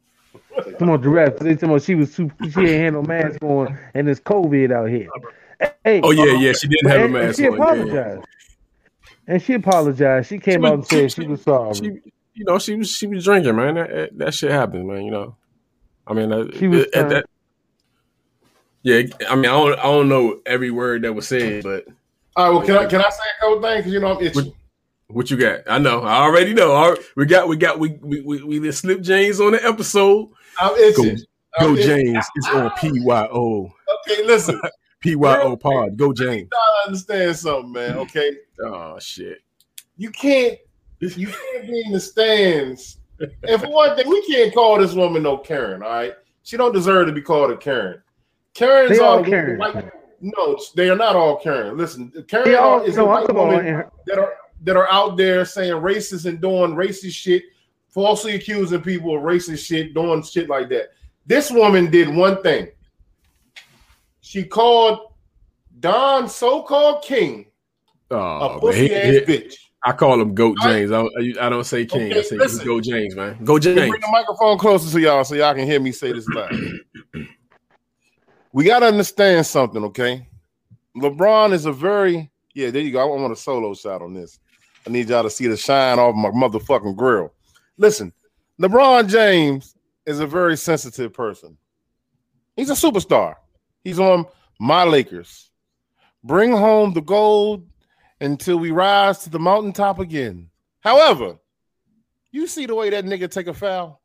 Come on, giraffe. They talking about she was too. She ain't had no mask on, and it's COVID out here. Hey, Oh, yeah, yeah, she didn't have a and- and mask She on, yeah. apologized. And she apologized. She came She out and said she was sorry. she, you know, she was she was drinking, man. That, that, that shit happened, man. You know, I mean, that, She was at that- yeah. I mean, I don't I don't know every word that was said, but All right. Well, can I can I say a couple things? Because you know I'm itching. what you got? I know. I already know. All right, we got we got we we we, we did slip James on the episode. I'm itching. go I'm itching. James. It's on PYO. Okay, listen. PYO pod. Go James. I understand something, man. Okay. Oh shit. You can't. You can't be in the stands. And for one thing, we can't call this woman no Karen. All right, she don't deserve to be called a Karen. Karens They are all the Karens. white. No, they are not all Karen. Listen, Karen all- is no, a I'm white talking woman that are that are out there saying racist and doing racist shit, falsely accusing people of racist shit, doing shit like that. This woman did one thing. She called Don, so-called King, Oh, a man. pussy ass bitch. I call him Goat James. I don't, I don't say King. I say listen. Go James, man. Go James. Bring the microphone closer to y'all so y'all can hear me say this loud. we got to understand something, okay? LeBron is a very yeah. There you go. I want a solo shot on this. I need y'all to see the shine off my motherfucking grill. Listen, LeBron James is a very sensitive person. He's a superstar. He's on my Lakers. Bring home the gold until we rise to the mountaintop again. However, you see the way that nigga take a foul?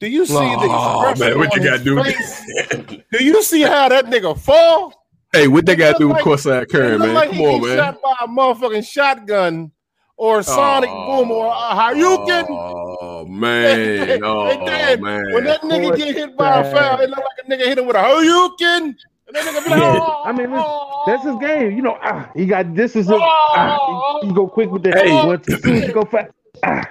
Do you see the Oh, expression man, what you got to face? do? Do you see how that nigga fall? hey, what they got to do with Like- It Curry, man? like Come he on, man. shot by a motherfucking shotgun or sonic boom or a Hadouken. Oh man, oh man. when that nigga get hit by a foul, it look like a nigga hit him with a Hadouken. And that nigga be like, Yeah. oh, I mean, listen, that's his game. You know, ah, he got this is a ah, you go quick with that. Hey. One, two, three, go fast. Ah.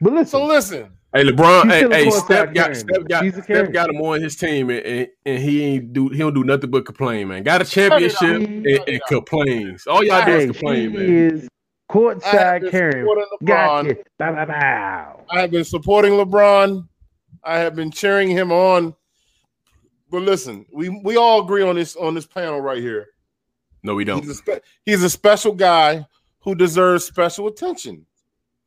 But listen, so listen. Hey LeBron, hey, still a hey Steph got Steph got He's a Steph got him on his team and, and, and he ain't do he don't do nothing but complain, man. Got a championship and, and complains. All y'all do is complain, she man. is I have courtside been Karen. supporting Gotcha. Bow, bow, bow. I have been supporting LeBron. I have been cheering him on. But listen, we we all agree on this on this panel right here. No, we don't. He's a, spe- he's a special guy who deserves special attention.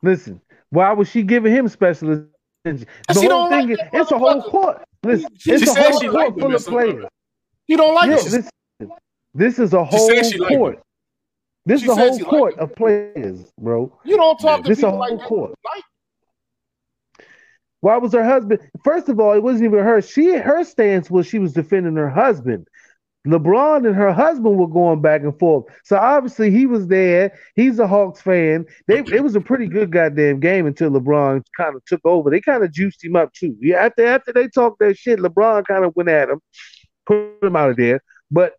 Listen, why was she giving him special attention? The She whole don't thing like is it's a whole court. Listen, She it's a whole court full of players. You don't like Yeah, it. this, this is a whole said she court. This She is a whole court of players, bro. You don't talk to This a people whole like that. court. Like, Why was her husband? First of all, it wasn't even her. She her stance was she was defending her husband. LeBron and her husband were going back and forth. So obviously he was there. He's a Hawks fan. They it was a pretty good goddamn game until LeBron kind of took over. They kind of juiced him up too. Yeah, after after they talked that shit, LeBron kind of went at him, put him out of there. But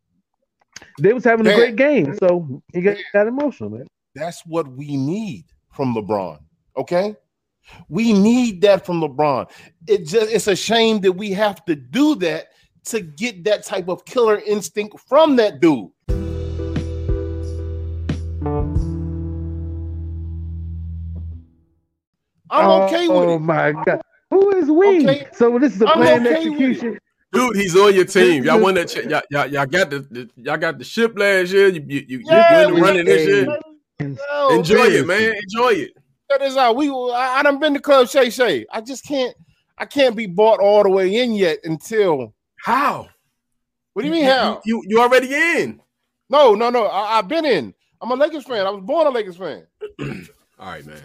they was having a great game, so he got, got emotional, man. That's what we need from LeBron. Okay. We need that from LeBron. It just it's a shame that we have to do that to get that type of killer instinct from that dude. I'm oh okay with it. Oh it. my god, who is we? Okay. So this is a I'm planned okay execution. Dude, he's on your team. Y'all won that. Ch- y'all, y'all, y'all got the, the y'all got the ship last year. You you you, Yeah, you in the running this year. Yo, Enjoy listen. it, man. Enjoy it. Check this out. We I, I done been to Club Shay Shay. I just can't I can't be bought all the way in yet until how? What do you mean how? You you already in? No, no, no. I, I've been in. I'm a Lakers fan. I was born a Lakers fan. All right, man.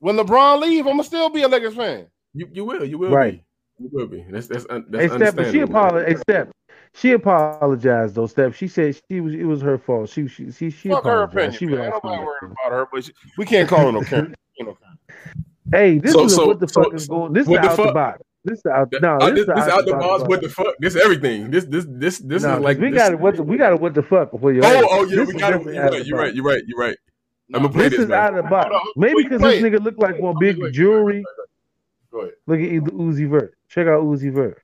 When LeBron leave, I'm gonna still be a Lakers fan. You you will you will Right. be. You will be. That's that's un- Hey, that's Steph, but she understandable. apologized. Hey, Steph, she apologized though. Steph, she said she was it was her fault. She she she, she Fuck her apologized. opinion. She was Ain't asking nobody me. worried about her, but she, we can't call her no Karen. You know, Hey, this So- is a so- what the so- fuck is going. This what is the out the fuck? box. This is out. No, Uh, this, this, is this out the box. What the fuck? This everything. This this this this no, is like we got it. What the, we got it. What the fuck before you? Oh oh yeah, This we got it. You're right. You're right. You're right. You're right. I'm gonna play This this, is out of the box. Maybe because this nigga look like one big jewelry. Go ahead. Look at the Uzi Vert. Check out Uzi Vert.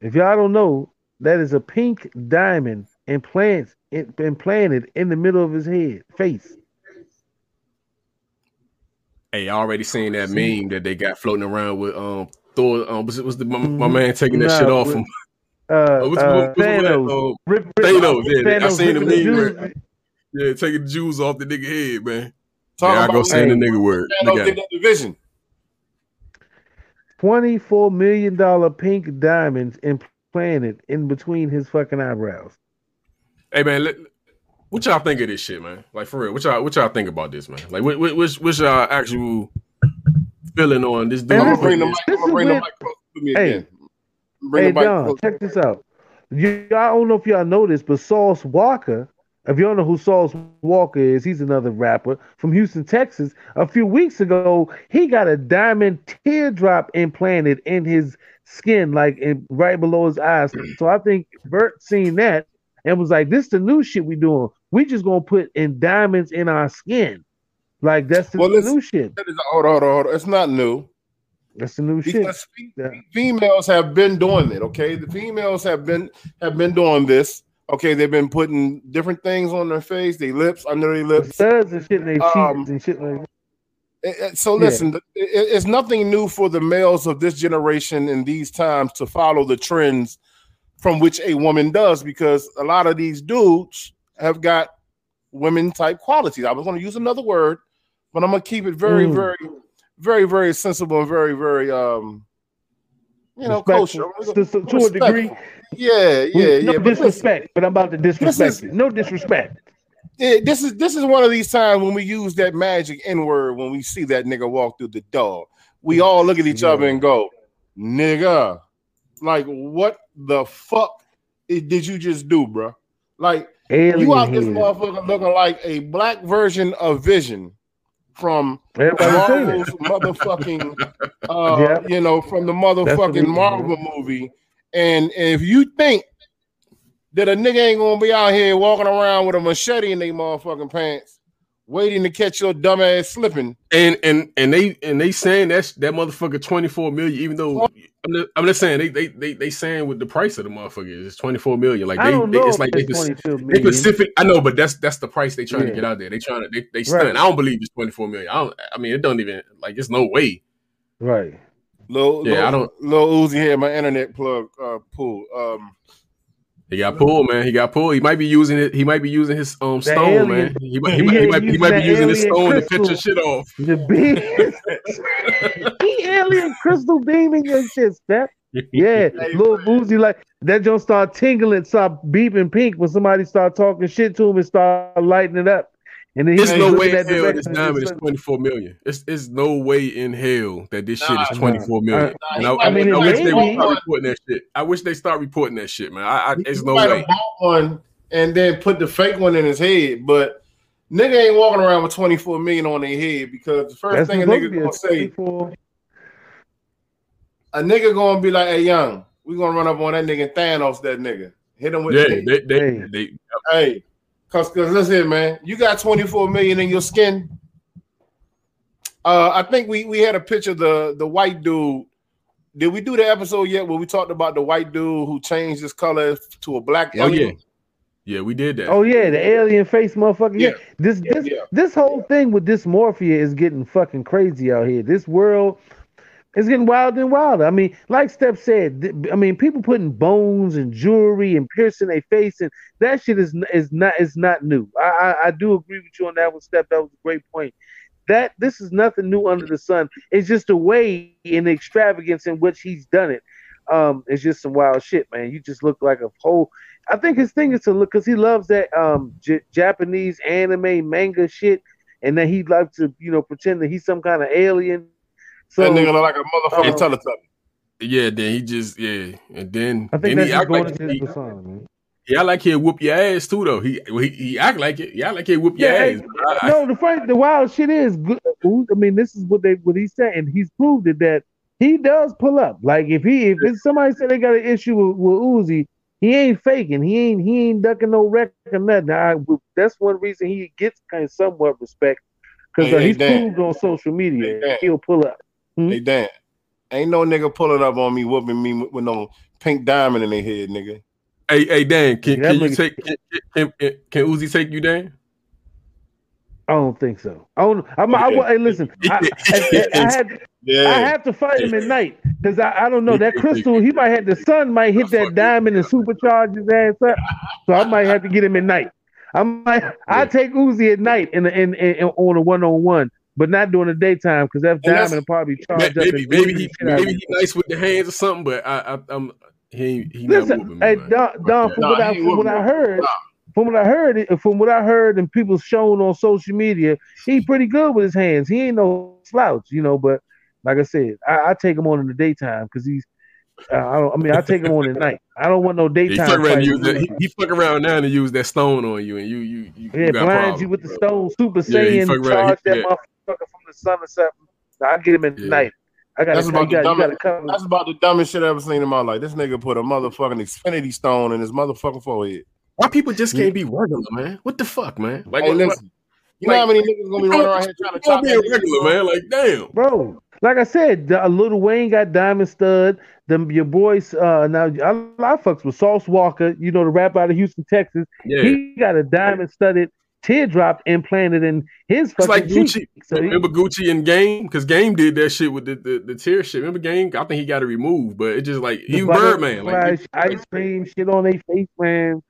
If y'all don't know, that is a pink diamond implant, implanted in the middle of his head, face. Hey, I already seen that meme that they got floating around with um Thor. Um, was it was the my, my Mhm. man taking that Nah, shit off with- from Uh, uh, what's, uh, what's that? Thanos. Um, Rip- rip- Thanos. Yeah, I seen the ripping the meme. Yeah, taking the Jews off the nigga head, man. Talking yeah, I go saying the nigga word. Thanos Look at that division. $24 million pink diamonds implanted in between his fucking eyebrows. Hey man, let, what y'all think of this shit, man? Like for real, what y'all what y'all think about this, man? Like what what what's, what's y'all actual feeling on this dude? Man, I'm gonna bring the mic. this I'm gonna bring the mic close to me Hey, again. Bring hey, the mic Don, check this out. You, I don't know if y'all know this, but Sauce Walker, if you don't know who Sauce Walker is, he's another rapper from Houston, Texas. A few weeks ago, he got a diamond teardrop implanted in his skin, like in, right below his eyes. So I think Vert seen that and was like, "This the new shit we doing. We just gonna put in diamonds in our skin, like that's the Well, new shit. that is, hold on, hold on, hold on. It's not new. That's the new shit." Because fe- females have been doing it. Okay, the females have been have been doing this. Okay, they've been putting different things on their face, their lips, under their lips. Studs and shit their Um, and shit like that. Eh, eh, So listen, it- it's nothing new for the males of this generation in these times to follow the trends from which a woman does, because a lot of these dudes have got women type qualities. I was going to use another word, but I'm going to keep it very, Mm. very, very, very sensible and very, very, um, you know, kosher. To, to- to a degree. Yeah, We- yeah, no yeah. but disrespect, but I'm about to disrespect is- it. No disrespect. Yeah, this is this is one of these times when we use that magic N word when we see that nigga walk through the door. We all look at each other and go, "Nigga, like what the fuck did you just do, bro? Like you out this head. motherfucker looking like a black version of Vision from Everybody Marvel's motherfucking, uh, Yeah. you know, from the motherfucking Marvel movie. And if you think that a nigga ain't gonna be out here walking around with a machete in their motherfucking pants, waiting to catch your dumb ass slipping. And and and they and they saying that's that motherfucker 24 million, even though I'm just, I'm just saying they, they they they saying with the price of the motherfucker is 24 million. Like I they, don't they know it's if like they, it's spec- 22 they million. specific. I know, but that's that's the price they trying Yeah. to get out there. They trying to they they Right. stunt. I don't believe it's 24 million. I don't. I mean, it don't even like it's no way. Right. Lil, Yeah, Lil, I don't- Lil Uzi had my internet plug uh, pulled. Um, He got pulled, man. He got pulled. He might be using it. He might be using his um stone, alien- man. He might he, Yeah, might, he he might, he might be using his stone to crystal. pitch your shit off. The beam. he alien crystal beaming your shit, Steph. Yeah, little boozy like that. Don't start tingling, start beeping pink when somebody start talking shit to him and start lighting it up. And then There's no way in hell this diamond is 24 million. It's, it's no way in hell that this shit is 24 million. nah, and he I, might I, be I wish they would start reporting that shit. I wish they start reporting that shit, man. I, I, there's He no might way. have bought one and then put the fake one in his head, but nigga ain't walking around with 24 million on their head because the first That's thing a nigga gonna say, 24. a nigga gonna be like, "Hey, young, we gonna run up on that nigga and Thanos that nigga, hit him with Yeah, the they, they, they, Hey, cause cause listen, man, you got 24 million in your skin. Uh, I think we we had a picture of the the white dude. Did we do the episode yet where we talked about the white dude who changed his color to a black? Oh, yeah. Yeah, we did that. Oh yeah, the alien face motherfucker. Yeah, Yeah. this Yeah, this yeah. this whole thing with dysmorphia is getting fucking crazy out here. This world is getting wilder and wilder. I mean, like Steph said, th- I mean, people putting bones and jewelry and piercing their face, and that shit is is not is not new. I, I I do agree with you on that one, Steph. That was a great point. That this is nothing new under the sun. It's just a way in the extravagance in which he's done it. Um, it's just some wild shit, man. You just look like a whole. I think his thing is to look because he loves that um J- Japanese anime manga shit, and then he likes to you know pretend that he's some kind of alien. So that nigga look like a motherfucking uh, Teletubby. Yeah, then he just yeah, and then I think then that's he just act going like into his he, persona, man. he act like he'll whoop your ass too though. He he, he act like it. He act like he'll whoop your Yeah, ass. I- I- no, the funny, the wild shit is good. I mean, this is what they what he's saying. He's proved it that he does pull up. Like if he if it's somebody said they got an issue with, with Uzi, he ain't faking. He ain't he ain't ducking no record or nothing. I, that's one reason he gets kind of somewhat respect because uh, he's proved on social media he'll pull up. Hmm? Hey Dan, ain't no nigga pulling up on me, whooping me with, with no pink diamond in their head, nigga. Hey hey Dan, can, That can you nigga- take can, can, can, can Uzi take you Dan? I don't think so. I don't. I'm, I, Okay. hey, listen. I, I, I had Yeah. I have to fight him at night because I, I don't know that crystal. He might have the sun might hit that diamond and supercharge his ass up. So I might have to get him at night. I might I take Uzi at night in, in, in, in on a one on one, but not during the daytime because that diamond will probably charge up. Maybe and maybe beat he the shit out of maybe he nice with the hands or something, but I, I I'm he he Listen, me. hey man. Don, Don from Nah, what I from what I heard, Nah. from what I heard, from what I heard and people shown on social media, he pretty good with his hands. He ain't no slouch, you know. But like I said, I, I take him on in the daytime because he's. Uh, I don't. I mean, I take him on at night. I don't want no Yeah, he daytime. fuck around use that. He, he fuck around now and use that stone on you, and you you you, Yeah, you got blind you with the stone, Super Yeah, Saiyan, charge that yeah. Motherfucker from the sun or something. I get him at Yeah. night. I got That's to. about You the got, you got to dumbest. cover. That's about the dumbest shit I've ever seen in my life. This nigga put a motherfucking Xfinity stone in his motherfucking forehead. Why people just can't be regular, man? What the fuck, man? Like, Hey, what, what, listen, you know how many niggas gonna be running around here trying to chop be a regular, man? Like, damn. Bro, like I said, the, uh, Little Wayne got Diamond Stud. Them your boys. Uh, now I, I fucks with Sauce Walker. You know the rap out of Houston, Texas. Yeah. He got a diamond studded teardrop implanted in his It's fucking like Gucci. cheek. So he, Remember Gucci and Game? Because Game did that shit with the, the, the tear shit. Remember Game? I think he got it removed, but it just like the even Birdman. Like, ice cream shit on their face, man.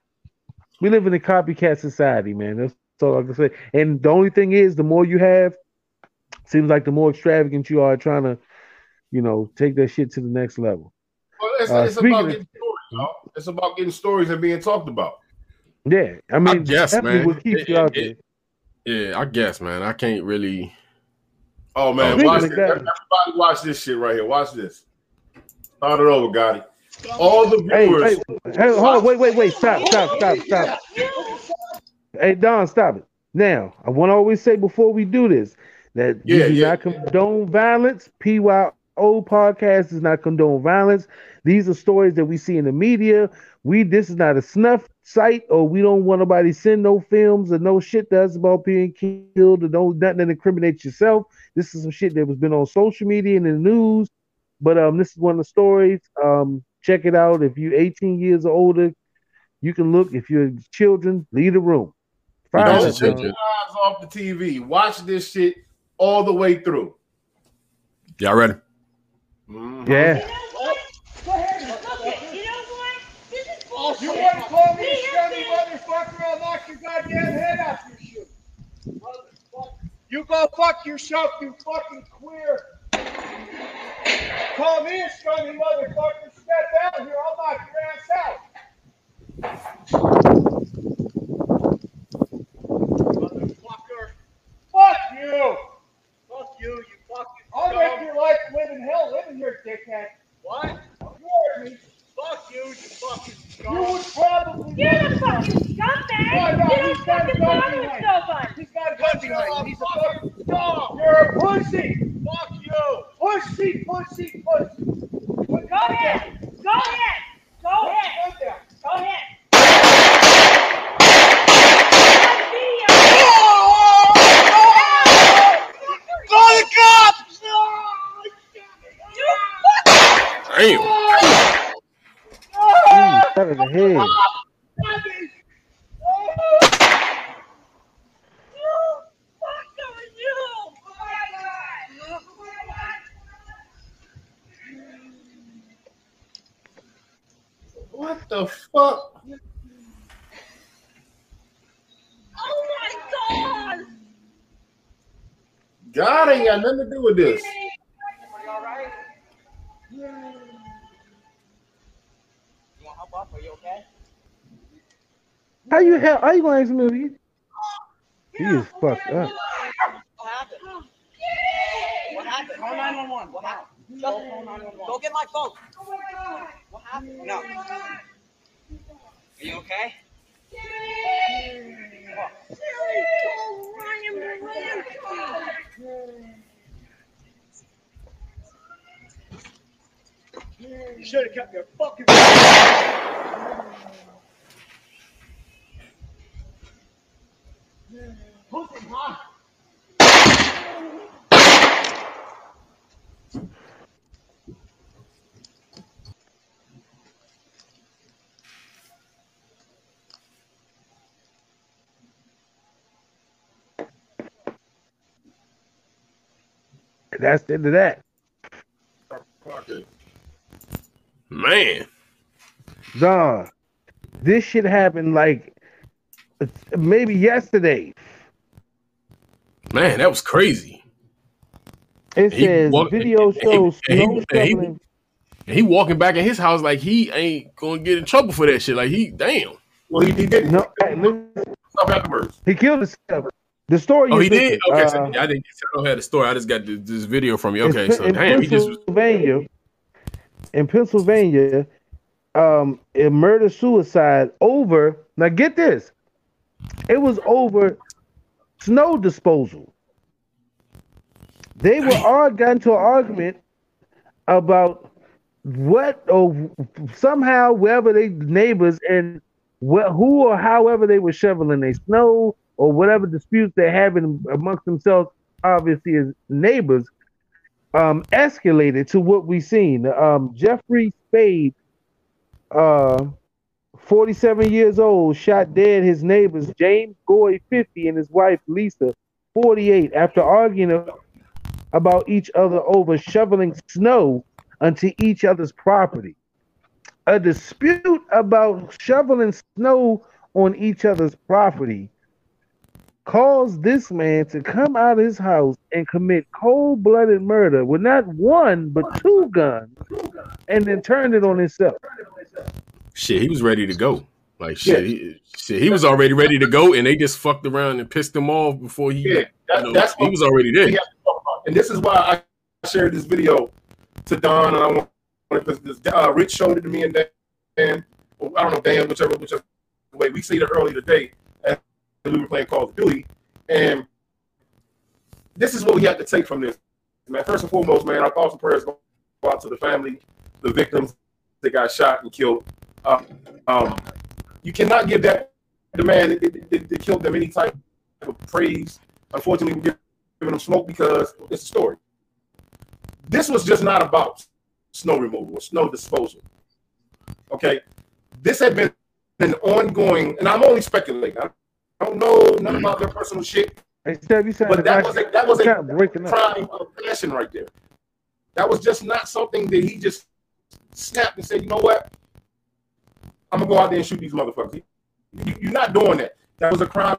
We live in a copycat society, man. That's all I can say. And the only thing is, the more you have, seems like the more extravagant you are trying to, you know, take that shit to the next level. Well, it's, Uh, it's speaking about of- getting stories, y'all. It's about getting stories and being talked about. Yeah, I mean, I guess, man. what keeps It- you out there. it- yeah, I guess, man. I can't really. Oh, oh man, Speaking watch this. Everybody watch this shit right here. Watch this. Start it over, Gotti. All the viewers. hey, hey, hold on, wait, wait, wait, stop, stop, stop, stop. Hey, Don, stop it. Now, I want to always say before we do this that Yeah, we do yeah. not condone violence. PYO podcast does not condone violence. These are stories that we see in the media. We this is not a snuff site, or we don't want nobody send no films or no shit that's about being killed or no nothing that incriminates yourself. This is some shit that was been on social media and in the news. But um, this is one of the stories. Um, check it out. If you're 18 years or older, you can look. If you're children, leave the room. Fire Don't take your eyes off the TV. Watch this shit all the way through. Y'all ready? Yeah. You go fuck yourself, you fucking queer. Call me a scummy motherfucker. Step out here. I'll knock your ass out. Motherfucker. Fuck you. Fuck you, you fucking. I'll make your life live in hell living here, dickhead. What? Fuck you, you fucking scumbag. You would probably. You're the fucking scumbag. No, you don't fucking bother with nobody. He's not a pussy. Right. He's a fucking dog. You're a pussy. Fuck you. Pussy, pussy, pussy. Go ahead. Go ahead. Go ahead. Go ahead. Call the cops! No! You fucking! Damn! Shot in the head. What the fuck? Oh my god! God ain't got nothing to do with this. How you hell? How you gonna ask me? He, he is fucked up. What happened? What happened? Call 911. What happened? Just go get my phone. What happened? No. Are you okay? You should have kept your fucking. Pussy, huh? That's the end of that. Man. John, this shit happened like maybe yesterday. Man, that was crazy. It He says walk- video and shows and he- snow and he- And he walking back in his house like he ain't gonna get in trouble for that shit. Like he damn. Well, he, he didn't. No, hey, listen, he killed himself. The story. Oh, he did. Okay, uh, so I didn't. I don't have the story. I just got this, this video from you. Okay, so damn, he just was. Pennsylvania, in Pennsylvania, um, a murder suicide over. Now get this, it was over snow disposal. They were all got into an argument about what or somehow wherever they neighbors and wh- who or however they were shoveling their snow or whatever disputes they're having amongst themselves, obviously as neighbors, um, escalated to what we've seen. Um, Jeffrey Spade, uh, 47 years old, shot dead his neighbors James Goy, 50, and his wife Lisa, 48, after arguing about each other over shoveling snow onto each other's property. A dispute about shoveling snow on each other's property caused this man to come out of his house and commit cold-blooded murder with not one but two guns, and then turned it on himself. Shit, he was ready to go. Like shit, he, shit, he was already ready to go, and they just fucked around and pissed him off before he. Yeah, that- you know, that's he was already there. have to talk about. And this is why I shared this video to Don, and I want because this, uh, Rich showed it to me and Dan. Well, I don't know Dan, whichever whichever way. We see it earlier today as we were playing Call of Duty, and this is what we have to take from this. Man, first and foremost, man, our thoughts and prayers go out to the family, the victims that got shot and killed. Uh, um, you cannot give that the man that, that, that- that killed them any type of praise. Unfortunately, we're giving them smoke because it's a story. This was just not about snow removal or snow disposal. Okay, this had been an ongoing, and I'm only speculating. I don't know nothing about their personal shit. Hey, Steph, you sound But that was a, that was a kind of breaking up. crime of passion right there. That was just not something that he just snapped and said, you know what? I'm gonna go out there and shoot these motherfuckers. You, you're not doing that. That was a crime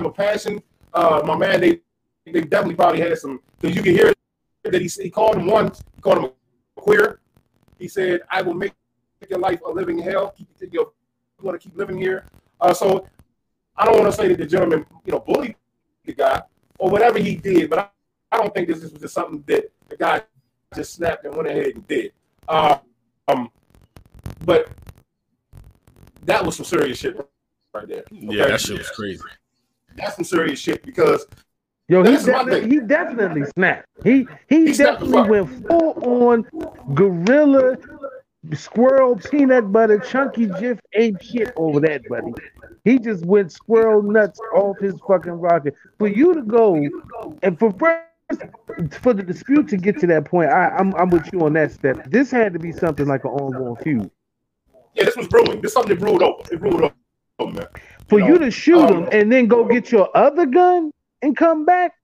of passion. Uh, my man, they they definitely probably had some because you can hear that he, he called him once, he called him a queer. He said, I will make your life a living hell. Keep you, you want to keep living here. Uh, so I don't want to say that the gentleman, you know, bullied the guy or whatever he did, but I, I don't think this was just something that the guy just snapped and went ahead and did. Uh, um, but that was some serious shit right there. Yeah, that shit was crazy. That's some serious shit because Yo, he, That's my definitely, he definitely snapped. He he, He definitely fuck. went full on gorilla squirrel peanut butter chunky Jif ape shit over that buddy. He just went squirrel nuts off his fucking rocket. For you to go and for first for the dispute to get to that point, I, I'm I'm with you on that step. This had to be something like an ongoing feud. yeah, this was brewing. This something that brewed over. It brewed over, man. For You you, to shoot um, him and then go get your other gun and come back.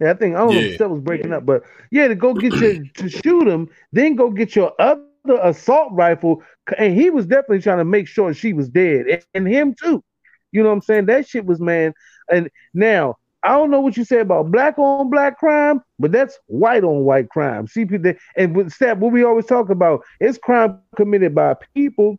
Yeah, I think I don't know if that was breaking up, but yeah, to go get your to shoot him, then go get your other assault rifle, and he was definitely trying to make sure she was dead, and, and him too. You know what I'm saying? That shit was man. And now I don't know what you say about black on black crime, but that's white on white crime. People- and with step what we always talk about is crime committed by people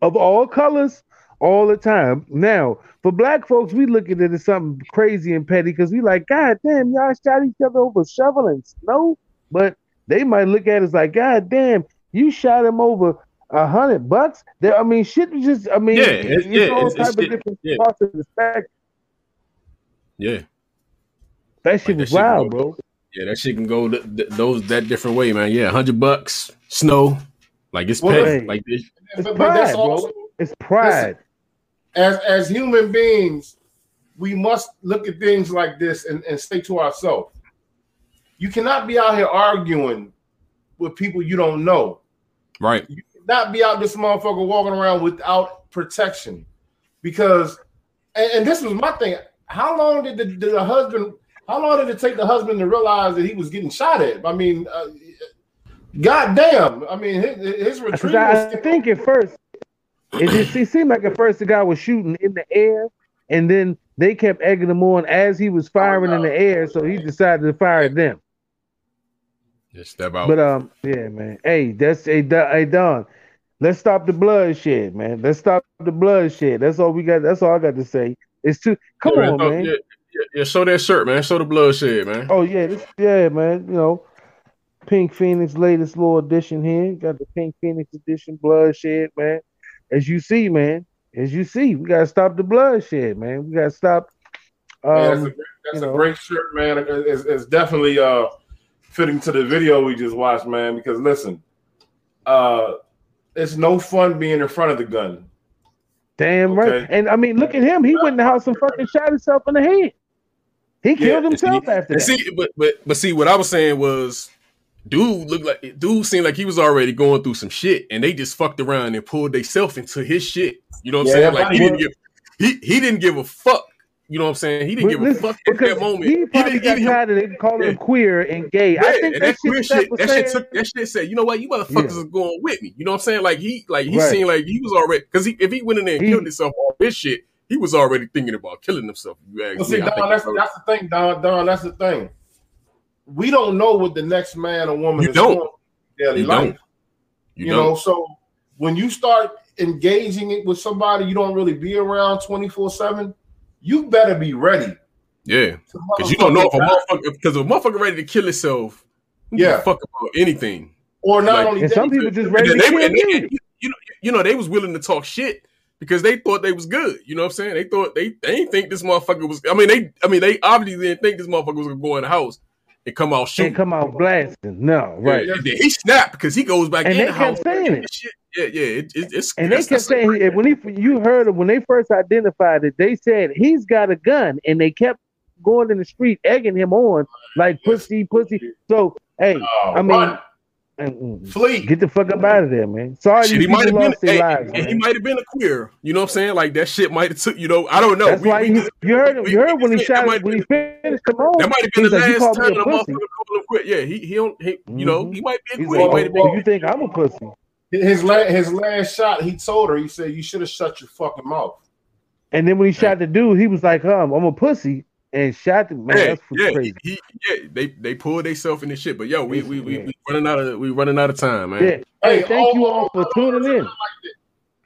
of all colors all the time. Now, for black folks, we look at it as something crazy and petty because we like, God damn, y'all shot each other over shovel and snow. But they might look at it as like, God damn, you shot him over a hundred bucks. There, I mean, shit was just, I mean, Yeah, it's, it's- yeah, all it's- type it's of different Yeah. parts of the spectrum. Yeah. That shit Like, was that shit wild, go- bro. Yeah, that shit can go th- th- those that different way, man. Yeah, hundred bucks, snow, like it's Well, petty. hey. Like this. It's But- but that's pride, bro. It's pride. as as human beings, we must look at things like this and, and say to ourselves, you cannot be out here arguing with people you don't know. Right. You cannot be out this motherfucker walking around without protection. Because and, and this was my thing. How long did the, did the husband how long did it take the husband to realize that he was getting shot at? I mean, uh, God damn. I mean, his, his Because retrieval I, I think at first it just it seemed like at first the guy was shooting in the air, and then they kept egging him on as he was firing in the air, so he decided to fire at them. Just step out. But um, yeah, man. Hey, that's hey, Don, hey Don. Let's stop the bloodshed, man. Let's stop the bloodshed. That's all we got. That's all I got to say. It's too. Come yeah, on, so- man. Yeah, yeah, yeah, show that shirt, man. Show the bloodshed, man. Oh yeah, this yeah, man. You know, Pink Phoenix latest little edition here. Got the Pink Phoenix edition bloodshed, man. As you see, man. As you see, we gotta stop the bloodshed, man. We gotta stop. Um, Man, that's a, great, that's a know. great shirt, man. It's, it's definitely uh fitting to the video we just watched, man. Because listen, uh, it's no fun being in front of the gun. Damn right. And I mean, look at him. He went in the house and fucking shot himself in the head. He killed and see- himself after that. See, but but but see, what I was saying was, dude looked like dude seemed like he was already going through some shit, and they just fucked around and pulled themselves into his shit. You know what I'm Yeah, saying? Like he didn't give he he didn't give a fuck. You know what I'm saying? He didn't But give a listen, fuck at that moment. He probably didn't- got didn't- tired of it calling him queer and gay. Yeah, I think and that, queer shit, Steph was that shit took that shit said, you know what, you motherfuckers Yeah. are going with me. You know what I'm saying? Like he like he Right. seemed like he was already because he if he went in there and He- killed himself off this shit, he was already thinking about killing himself. You ask Well, see, me. I Don, think that's, that's the thing, Don. Don, that's the thing. We don't know what the next man or woman You is don't. doing daily You life. don't. You, You know, don't. so when you start engaging it with somebody you don't really be around 24 7, you better be ready. Yeah, because you don't know if a motherfucker because a motherfucker ready to kill himself, Yeah. yeah, fuck about anything. Or not Like- only And that, some people just ready then to they, kill and they- you. and you, you know, you know, they was willing to talk shit because they thought they was good. You know what I'm saying? They thought they they didn't think this motherfucker was. I mean, they I mean they obviously didn't think this motherfucker was gonna go in the house and come out and come out blasting. No, right. Yeah, and then he snapped because he goes back And in they the kept house. saying it. Shit. Yeah, yeah. It, it, it's And they kept saying he, when he you heard it when they first identified it, they said he's got a gun, and they kept going in the street egging him on like pussy, pussy. So hey, Oh, I mean, and- mm, Flee. get the fuck up out of there, man. Sorry, Shit, he might have been, hey, lives, and he might have been a queer. You know what I'm saying? Like that shit might have took. You know, I don't know. That's We- why we he, just- you heard him. You heard we when he shot when he finished him off. That might have been the like, last time the a motherfucker called him quit. Yeah, he he don't he, you know he might be a He's quit. like, he might have been. oh, you think I'm a pussy? His last, his last shot, he told her, he said, You should have shut your fucking mouth. And then when he shot the dude, he was like, um, I'm a pussy, and shot the man. Yeah, That's yeah, crazy. he, yeah, they they pulled themselves in this shit. But yo, we we, we we running out of we running out of time, man. Yeah. Hey, Hey, thank you all- all for tuning in.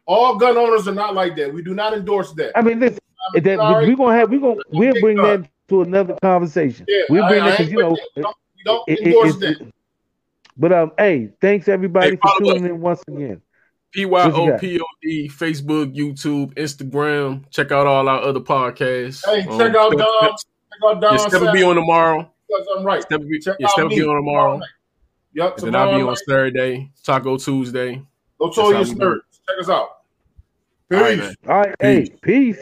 All gun owners are not like that. We do not endorse that. I mean, listen, I'm that sorry. we're gonna have we're gonna we'll big bring gun. that to another conversation. Yeah, we'll I- bring I that because you know. that. Don't- we don't it- it- endorse it's- that. But um, hey, thanks everybody Hey, for follow tuning in once again. P Y O P O D, Facebook, YouTube, Instagram. Check out all our other podcasts. Hey, Um, check out Step- Don. Step- Check out Don. Yeah, Step will be on tomorrow. Because I'm right. Step will be, Check yeah, out Step will be on tomorrow. Yep, And then I'll be tomorrow on night. Saturday, Taco Tuesday. Go That's tell your we do it. nerds. Check us out. Peace. man. All right, hey, peace.